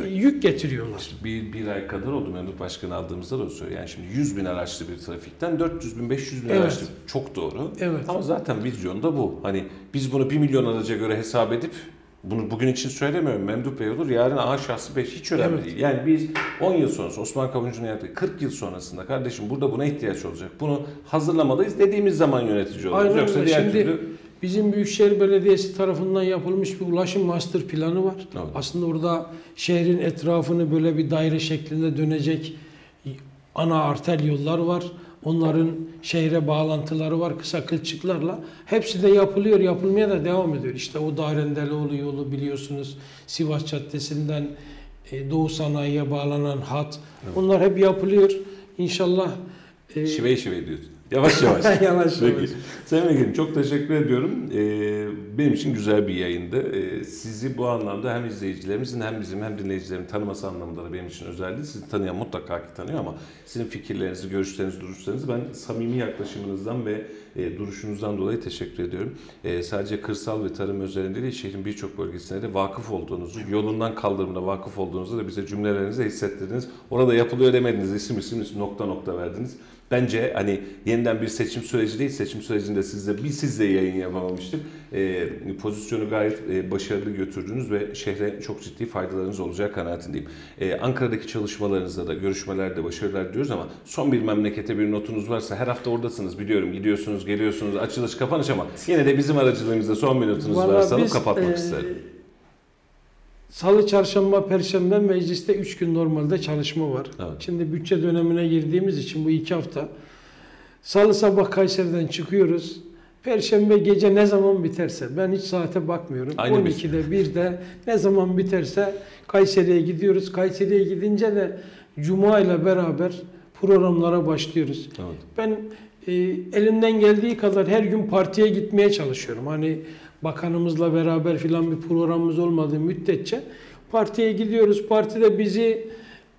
E, yük getiriyorlar. Bir, bir ay kadar oldu Memduh Başkanı aldığımızda da söylüyor. Yani şimdi 100 bin araçlı bir trafikten 400 bin 500 bin Evet. araçlı. Çok doğru. Evet. Ama zaten vizyon da bu. Hani biz bunu 1 milyon araca göre hesap edip bunu bugün için söylemiyorum. Memduh Bey olur. Yarın A şahsı 5 hiç önemli Evet. değil. Yani biz 10 yıl sonrası Osman Kavuncu'nun yaptığı 40 yıl sonrasında kardeşim burada buna ihtiyaç olacak. Bunu hazırlamalıyız dediğimiz zaman yönetici oluruz. Aynen Yoksa öyle. diğer Şimdi türlü bizim Büyükşehir Belediyesi tarafından yapılmış bir ulaşım master planı var. Evet. Aslında orada şehrin etrafını böyle bir daire şeklinde dönecek ana arter yollar var. Onların şehre bağlantıları var kısa kılçıklarla. Hepsi de yapılıyor, yapılmaya da devam ediyor. İşte o Darendeloğlu yolu biliyorsunuz Sivas Caddesi'nden e, Doğu Sanayi'ye bağlanan hat. Onlar hep yapılıyor. İnşallah e, şivey şivey diyorsun. Yavaş yavaş. yavaş yavaş. Peki. Sayın Vekilim çok teşekkür ediyorum. Ee, benim için güzel bir yayındı. Ee, sizi bu anlamda hem izleyicilerimizin hem bizim hem dinleyicilerin tanıması anlamında da benim için özeldi. Sizi tanıyan mutlaka ki tanıyor ama sizin fikirlerinizi, görüşlerinizi, duruşlarınızı ben samimi yaklaşımınızdan ve e, duruşunuzdan dolayı teşekkür ediyorum. E, sadece kırsal ve tarım özelinde değil, şehrin birçok bölgesine de vakıf olduğunuzu, yolundan kaldırımına vakıf olduğunuzu da bize cümlelerinizle hissettirdiniz. Orada yapılıyor demediniz, isim isim isim nokta nokta verdiniz. Bence hani yeniden bir seçim süreci değil, seçim sürecinde sizle bir sizle yayın yapamamıştık. E, pozisyonu gayet e, başarılı götürdünüz ve şehre çok ciddi faydalarınız olacağı kanaatindeyim. E, Ankara'daki çalışmalarınızda da, görüşmelerde başarılar diliyoruz ama son bir memlekete bir notunuz varsa her hafta oradasınız biliyorum. Gidiyorsunuz, geliyorsunuz, açılış, kapanış ama yine de bizim aracılığımızda son bir notunuz Vallahi varsa alıp biz, kapatmak e, isterim. Salı, çarşamba, perşembe mecliste 3 gün normalde çalışma var. Evet. Şimdi bütçe dönemine girdiğimiz için bu iki hafta. Salı sabah Kayseri'den çıkıyoruz. Perşembe gece ne zaman biterse ben hiç saate bakmıyorum. Aynı biz. 12'de 1'de ne zaman biterse Kayseri'ye gidiyoruz. Kayseri'ye gidince de Cuma ile beraber programlara başlıyoruz. Evet. Ben e, elimden geldiği kadar her gün partiye gitmeye çalışıyorum. Hani bakanımızla beraber filan bir programımız olmadığı müddetçe partiye gidiyoruz. Partide bizi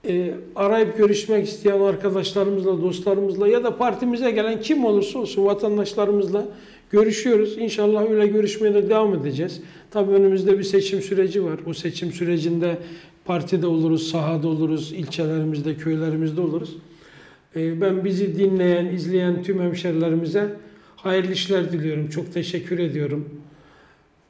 e, arayıp görüşmek isteyen arkadaşlarımızla, dostlarımızla ya da partimize gelen kim olursa olsun vatandaşlarımızla görüşüyoruz. İnşallah öyle görüşmeye de devam edeceğiz. Tabii önümüzde bir seçim süreci var. O seçim sürecinde partide oluruz, sahada oluruz, ilçelerimizde, köylerimizde oluruz. Ee, Ben bizi dinleyen, izleyen tüm hemşerilerimize hayırlı işler diliyorum. Çok teşekkür ediyorum.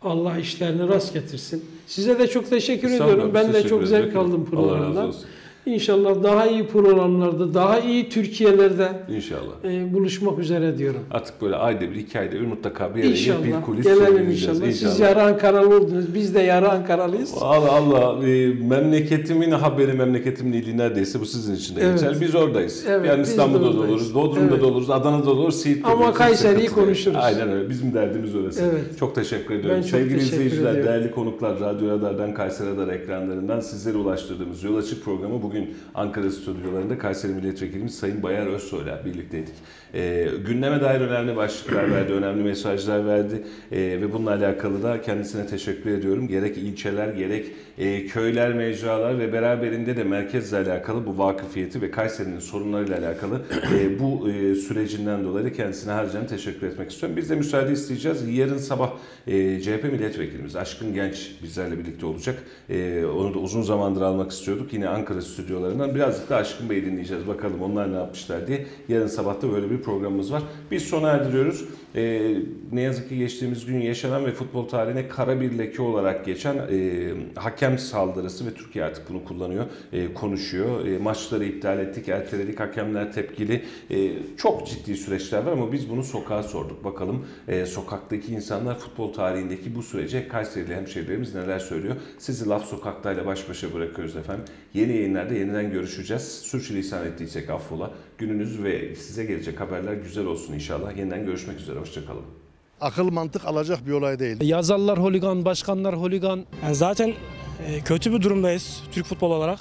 Allah işlerini rast getirsin. Size de çok teşekkür Estağfurullah, ediyorum. Ben de teşekkür çok zevk aldım Allah razı programdan. olsun. İnşallah daha iyi programlarda, daha iyi Türkiye'lerde İnşallah. e, buluşmak üzere diyorum. Artık böyle ayda bir, iki ayda bir mutlaka bir yere gelip bir İnşallah. kulis Gelelim çekileceğiz. inşallah. Siz yarı Ankaralı oldunuz. Biz de yarı Ankaralıyız. Allah Allah e, memleketimin haberi memleketimin iyiliği neredeyse bu sizin için de Evet. geçer. Biz oradayız. Evet, yani İstanbul'da da oluruz, Bodrum'da Evet. da oluruz, Adana'da da oluruz, Siirt'te Ama de oluruz. Kayseri'yi Kimse katılıyor. konuşuruz. Aynen öyle. Bizim derdimiz orası. Evet. Çok teşekkür ediyorum. Ben çok Sevgili teşekkür izleyiciler, ediyorum. değerli konuklar, Radyo Radar'dan, Kayseri Radar ekranlarından sizlere ulaştırdığımız Yol Açık programı bugün Ankara stüdyolarında Kayseri Milletvekilimiz Sayın Bayar Özsoy'la birlikteydik. Ee, gündeme dair önemli başlıklar verdi, önemli mesajlar verdi Ee, ve bununla alakalı da kendisine teşekkür ediyorum. Gerek ilçeler, gerek e, köyler, mecralar ve beraberinde de merkezle alakalı bu vakıfiyeti ve Kayseri'nin sorunlarıyla alakalı e, bu e, sürecinden dolayı kendisine harcayan teşekkür etmek istiyorum. Biz de müsaade isteyeceğiz. Yarın sabah e, CHP milletvekilimiz Aşkın Genç bizlerle birlikte olacak. E, onu da uzun zamandır almak istiyorduk. Yine Ankara stüdyolarından birazcık da Aşkın Bey'i dinleyeceğiz. Bakalım onlar ne yapmışlar diye. Yarın sabah da böyle bir programımız var. Biz sona erdiriyoruz. E, ne yazık ki geçtiğimiz gün yaşanan ve futbol tarihine kara bir leke olarak geçen e, hakem saldırısı ve Türkiye artık bunu kullanıyor, e, konuşuyor. E, maçları iptal ettik, erteledik, hakemler tepkili. E, çok ciddi süreçler var ama biz bunu sokağa sorduk. Bakalım e, sokaktaki insanlar futbol tarihindeki bu sürece Kayserili hemşehrilerimiz neler söylüyor? Sizi Laf Sokakta'yla baş başa bırakıyoruz efendim. Yeni yayınlarda yeniden görüşeceğiz. Sürçülisan ettiysek affola. Gününüz ve size gelecek haberler güzel olsun inşallah. Yeniden görüşmek üzere. Hoşçakalın. akıl mantık alacak bir olay değil. Yazarlar holigan, başkanlar holigan. Yani zaten e, kötü bir durumdayız Türk futbol olarak.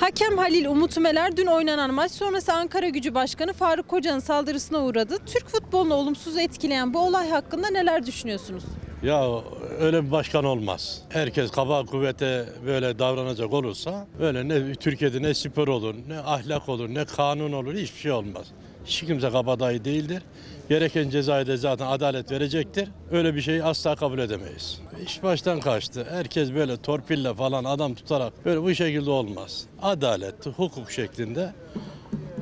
Hakem Halil Umut Meler dün oynanan maç sonrası Ankara Gücü Başkanı Faruk Koca'nın saldırısına uğradı. Türk futbolunu olumsuz etkileyen bu olay hakkında neler düşünüyorsunuz? Ya öyle bir başkan olmaz. Herkes kaba kuvvete böyle davranacak olursa öyle ne Türkiye'de ne spor olur, ne ahlak olur, ne kanun olur hiçbir şey olmaz. Hiç kimse kabadayı değildir. Gereken cezayı da zaten adalet verecektir. Öyle bir şeyi asla kabul edemeyiz. İş baştan kaçtı. Herkes böyle torpille falan adam tutarak böyle bu şekilde olmaz. Adalet, hukuk şeklinde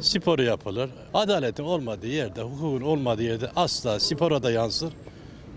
sporu yapılır. Adaletin olmadığı yerde, hukukun olmadığı yerde asla spora da yansır.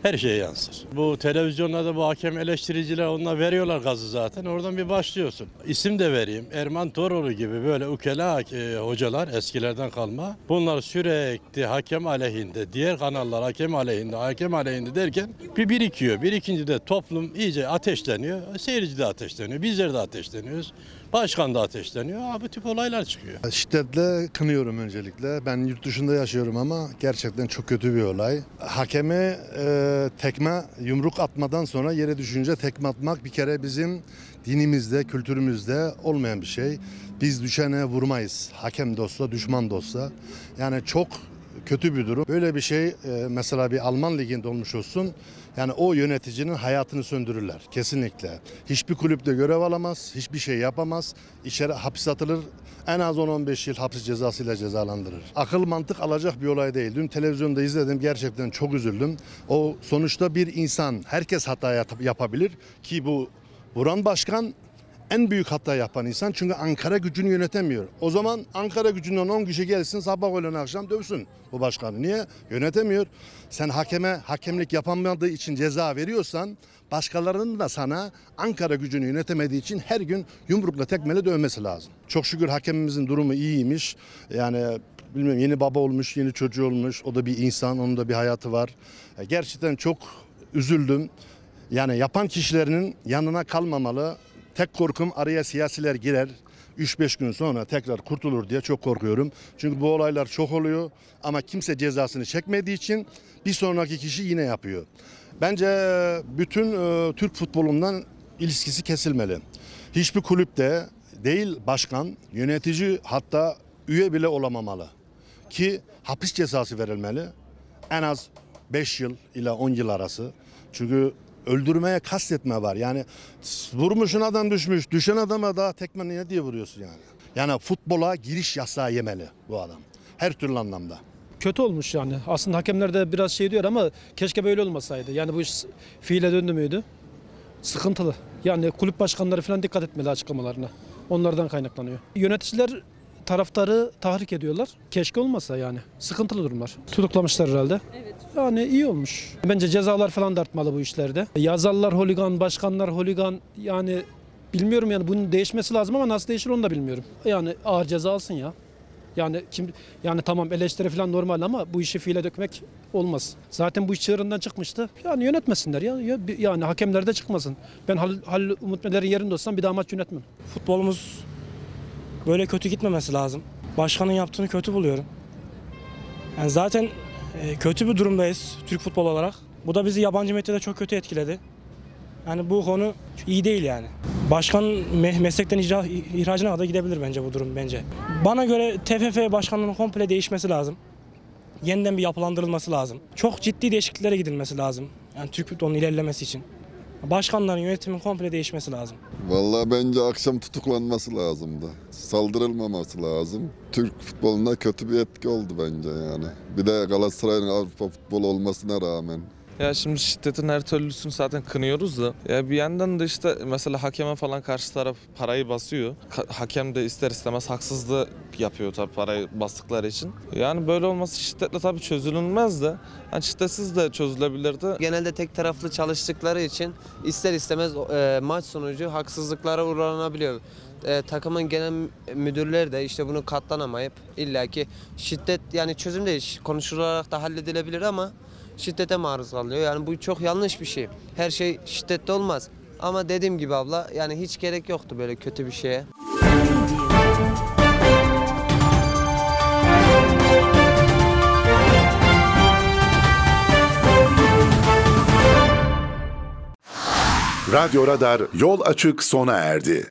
Her şeye yansır. Bu televizyonlarda bu hakem eleştiriciler onlar veriyorlar gazı zaten. Oradan bir başlıyorsun. İsim de vereyim. Erman Toroğlu gibi böyle ukela e, hocalar eskilerden kalma. Bunlar sürekli hakem aleyhinde, diğer kanallar hakem aleyhinde, hakem aleyhinde derken bir birikiyor. Birikince de toplum iyice ateşleniyor. Seyirci de ateşleniyor. Bizler de ateşleniyoruz. Başkan da ateşleniyor. Aa, bu tip olaylar çıkıyor. Şiddetle kınıyorum öncelikle. Ben yurt dışında yaşıyorum ama gerçekten çok kötü bir olay. Hakeme e, tekme, yumruk atmadan sonra yere düşünce tekme atmak bir kere bizim dinimizde, kültürümüzde olmayan bir şey. Biz düşene vurmayız. Hakem de olsa, düşman da olsa. Yani çok kötü bir durum. Böyle bir şey e, mesela bir Alman liginde olmuş olsun. Yani o yöneticinin hayatını söndürürler kesinlikle. Hiçbir kulüpte görev alamaz, hiçbir şey yapamaz. İçeri hapis atılır. En az 10-15 yıl hapis cezasıyla cezalandırır. Akıl mantık alacak bir olay değil. Dün televizyonda izledim gerçekten çok üzüldüm. O sonuçta bir insan herkes hata yap- yapabilir ki bu Buran Başkan en büyük hata yapan insan çünkü Ankara gücünü yönetemiyor. O zaman Ankara gücünden 10 kişi gelsin sabah öğlen akşam dövsün bu başkanı. Niye? Yönetemiyor. Sen hakeme hakemlik yapamadığı için ceza veriyorsan başkalarının da sana Ankara gücünü yönetemediği için her gün yumrukla tekmele dövmesi lazım. Çok şükür hakemimizin durumu iyiymiş. Yani bilmiyorum yeni baba olmuş, yeni çocuğu olmuş. O da bir insan, onun da bir hayatı var. E, Gerçekten çok üzüldüm. Yani yapan kişilerin yanına kalmamalı. Tek korkum araya siyasiler girer. 3-5 gün sonra tekrar kurtulur diye çok korkuyorum. Çünkü bu olaylar çok oluyor ama kimse cezasını çekmediği için bir sonraki kişi yine yapıyor. Bence bütün e, Türk futbolundan ilişkisi kesilmeli. Hiçbir kulüpte değil başkan, yönetici hatta üye bile olamamalı. Ki hapis cezası verilmeli. En az 5 yıl ile 10 yıl arası. Çünkü öldürmeye kastetme var. Yani vurmuşun adam düşmüş. Düşen adama daha tekme niye diye vuruyorsun yani. Yani futbola giriş yasağı yemeli bu adam. Her türlü anlamda. Kötü olmuş yani. Aslında hakemler de biraz şey diyor ama keşke böyle olmasaydı. Yani bu iş fiile döndü müydü? Sıkıntılı. Yani kulüp başkanları falan dikkat etmeli açıklamalarına. Onlardan kaynaklanıyor. Yöneticiler taraftarı tahrik ediyorlar. Keşke olmasa yani. Sıkıntılı durumlar. Tutuklamışlar herhalde. Evet. Yani iyi olmuş. Bence cezalar falan da artmalı bu işlerde. Yazarlar holigan, başkanlar holigan yani bilmiyorum yani bunun değişmesi lazım ama nasıl değişir onu da bilmiyorum. Yani ağır ceza alsın ya. Yani kim yani tamam eleştiri falan normal ama bu işi fiile dökmek olmaz. Zaten bu iş çığırından çıkmıştı. Yani yönetmesinler ya. ya yani hakemler de çıkmasın. Ben Halil, Halil Umut Meler'in yerinde olsam bir daha maç yönetmem. Futbolumuz böyle kötü gitmemesi lazım. Başkanın yaptığını kötü buluyorum. Yani zaten e, kötü bir durumdayız Türk futbol olarak. Bu da bizi yabancı medyada çok kötü etkiledi. Yani bu konu iyi değil yani. Başkan me- meslekten icra, ihracına kadar gidebilir bence bu durum bence. Bana göre TFF başkanlığının komple değişmesi lazım. Yeniden bir yapılandırılması lazım. Çok ciddi değişikliklere gidilmesi lazım. Yani Türk futbolunun ilerlemesi için. Başkanların yönetimin komple değişmesi lazım. Vallahi bence akşam tutuklanması lazımdı. Saldırılmaması lazım. Türk futbolunda kötü bir etki oldu bence yani. Bir de Galatasaray'ın Avrupa futbolu olmasına rağmen. Ya şimdi şiddetin her türlüsünü zaten kınıyoruz da ya bir yandan da işte mesela hakeme falan karşı taraf parayı basıyor. Ka- hakem de ister istemez haksızlığı yapıyor tabii parayı bastıkları için. Yani böyle olması şiddetle tabii çözülünmez de yani şiddetsiz de çözülebilirdi. Genelde tek taraflı çalıştıkları için ister istemez e, maç sonucu haksızlıklara uğranabiliyor. E, takımın genel müdürleri de işte bunu katlanamayıp illaki şiddet yani çözüm değil konuşularak da halledilebilir ama şiddete maruz kalıyor. Yani bu çok yanlış bir şey. Her şey şiddette olmaz. Ama dediğim gibi abla yani hiç gerek yoktu böyle kötü bir şeye. Radyo Radar yol açık sona erdi.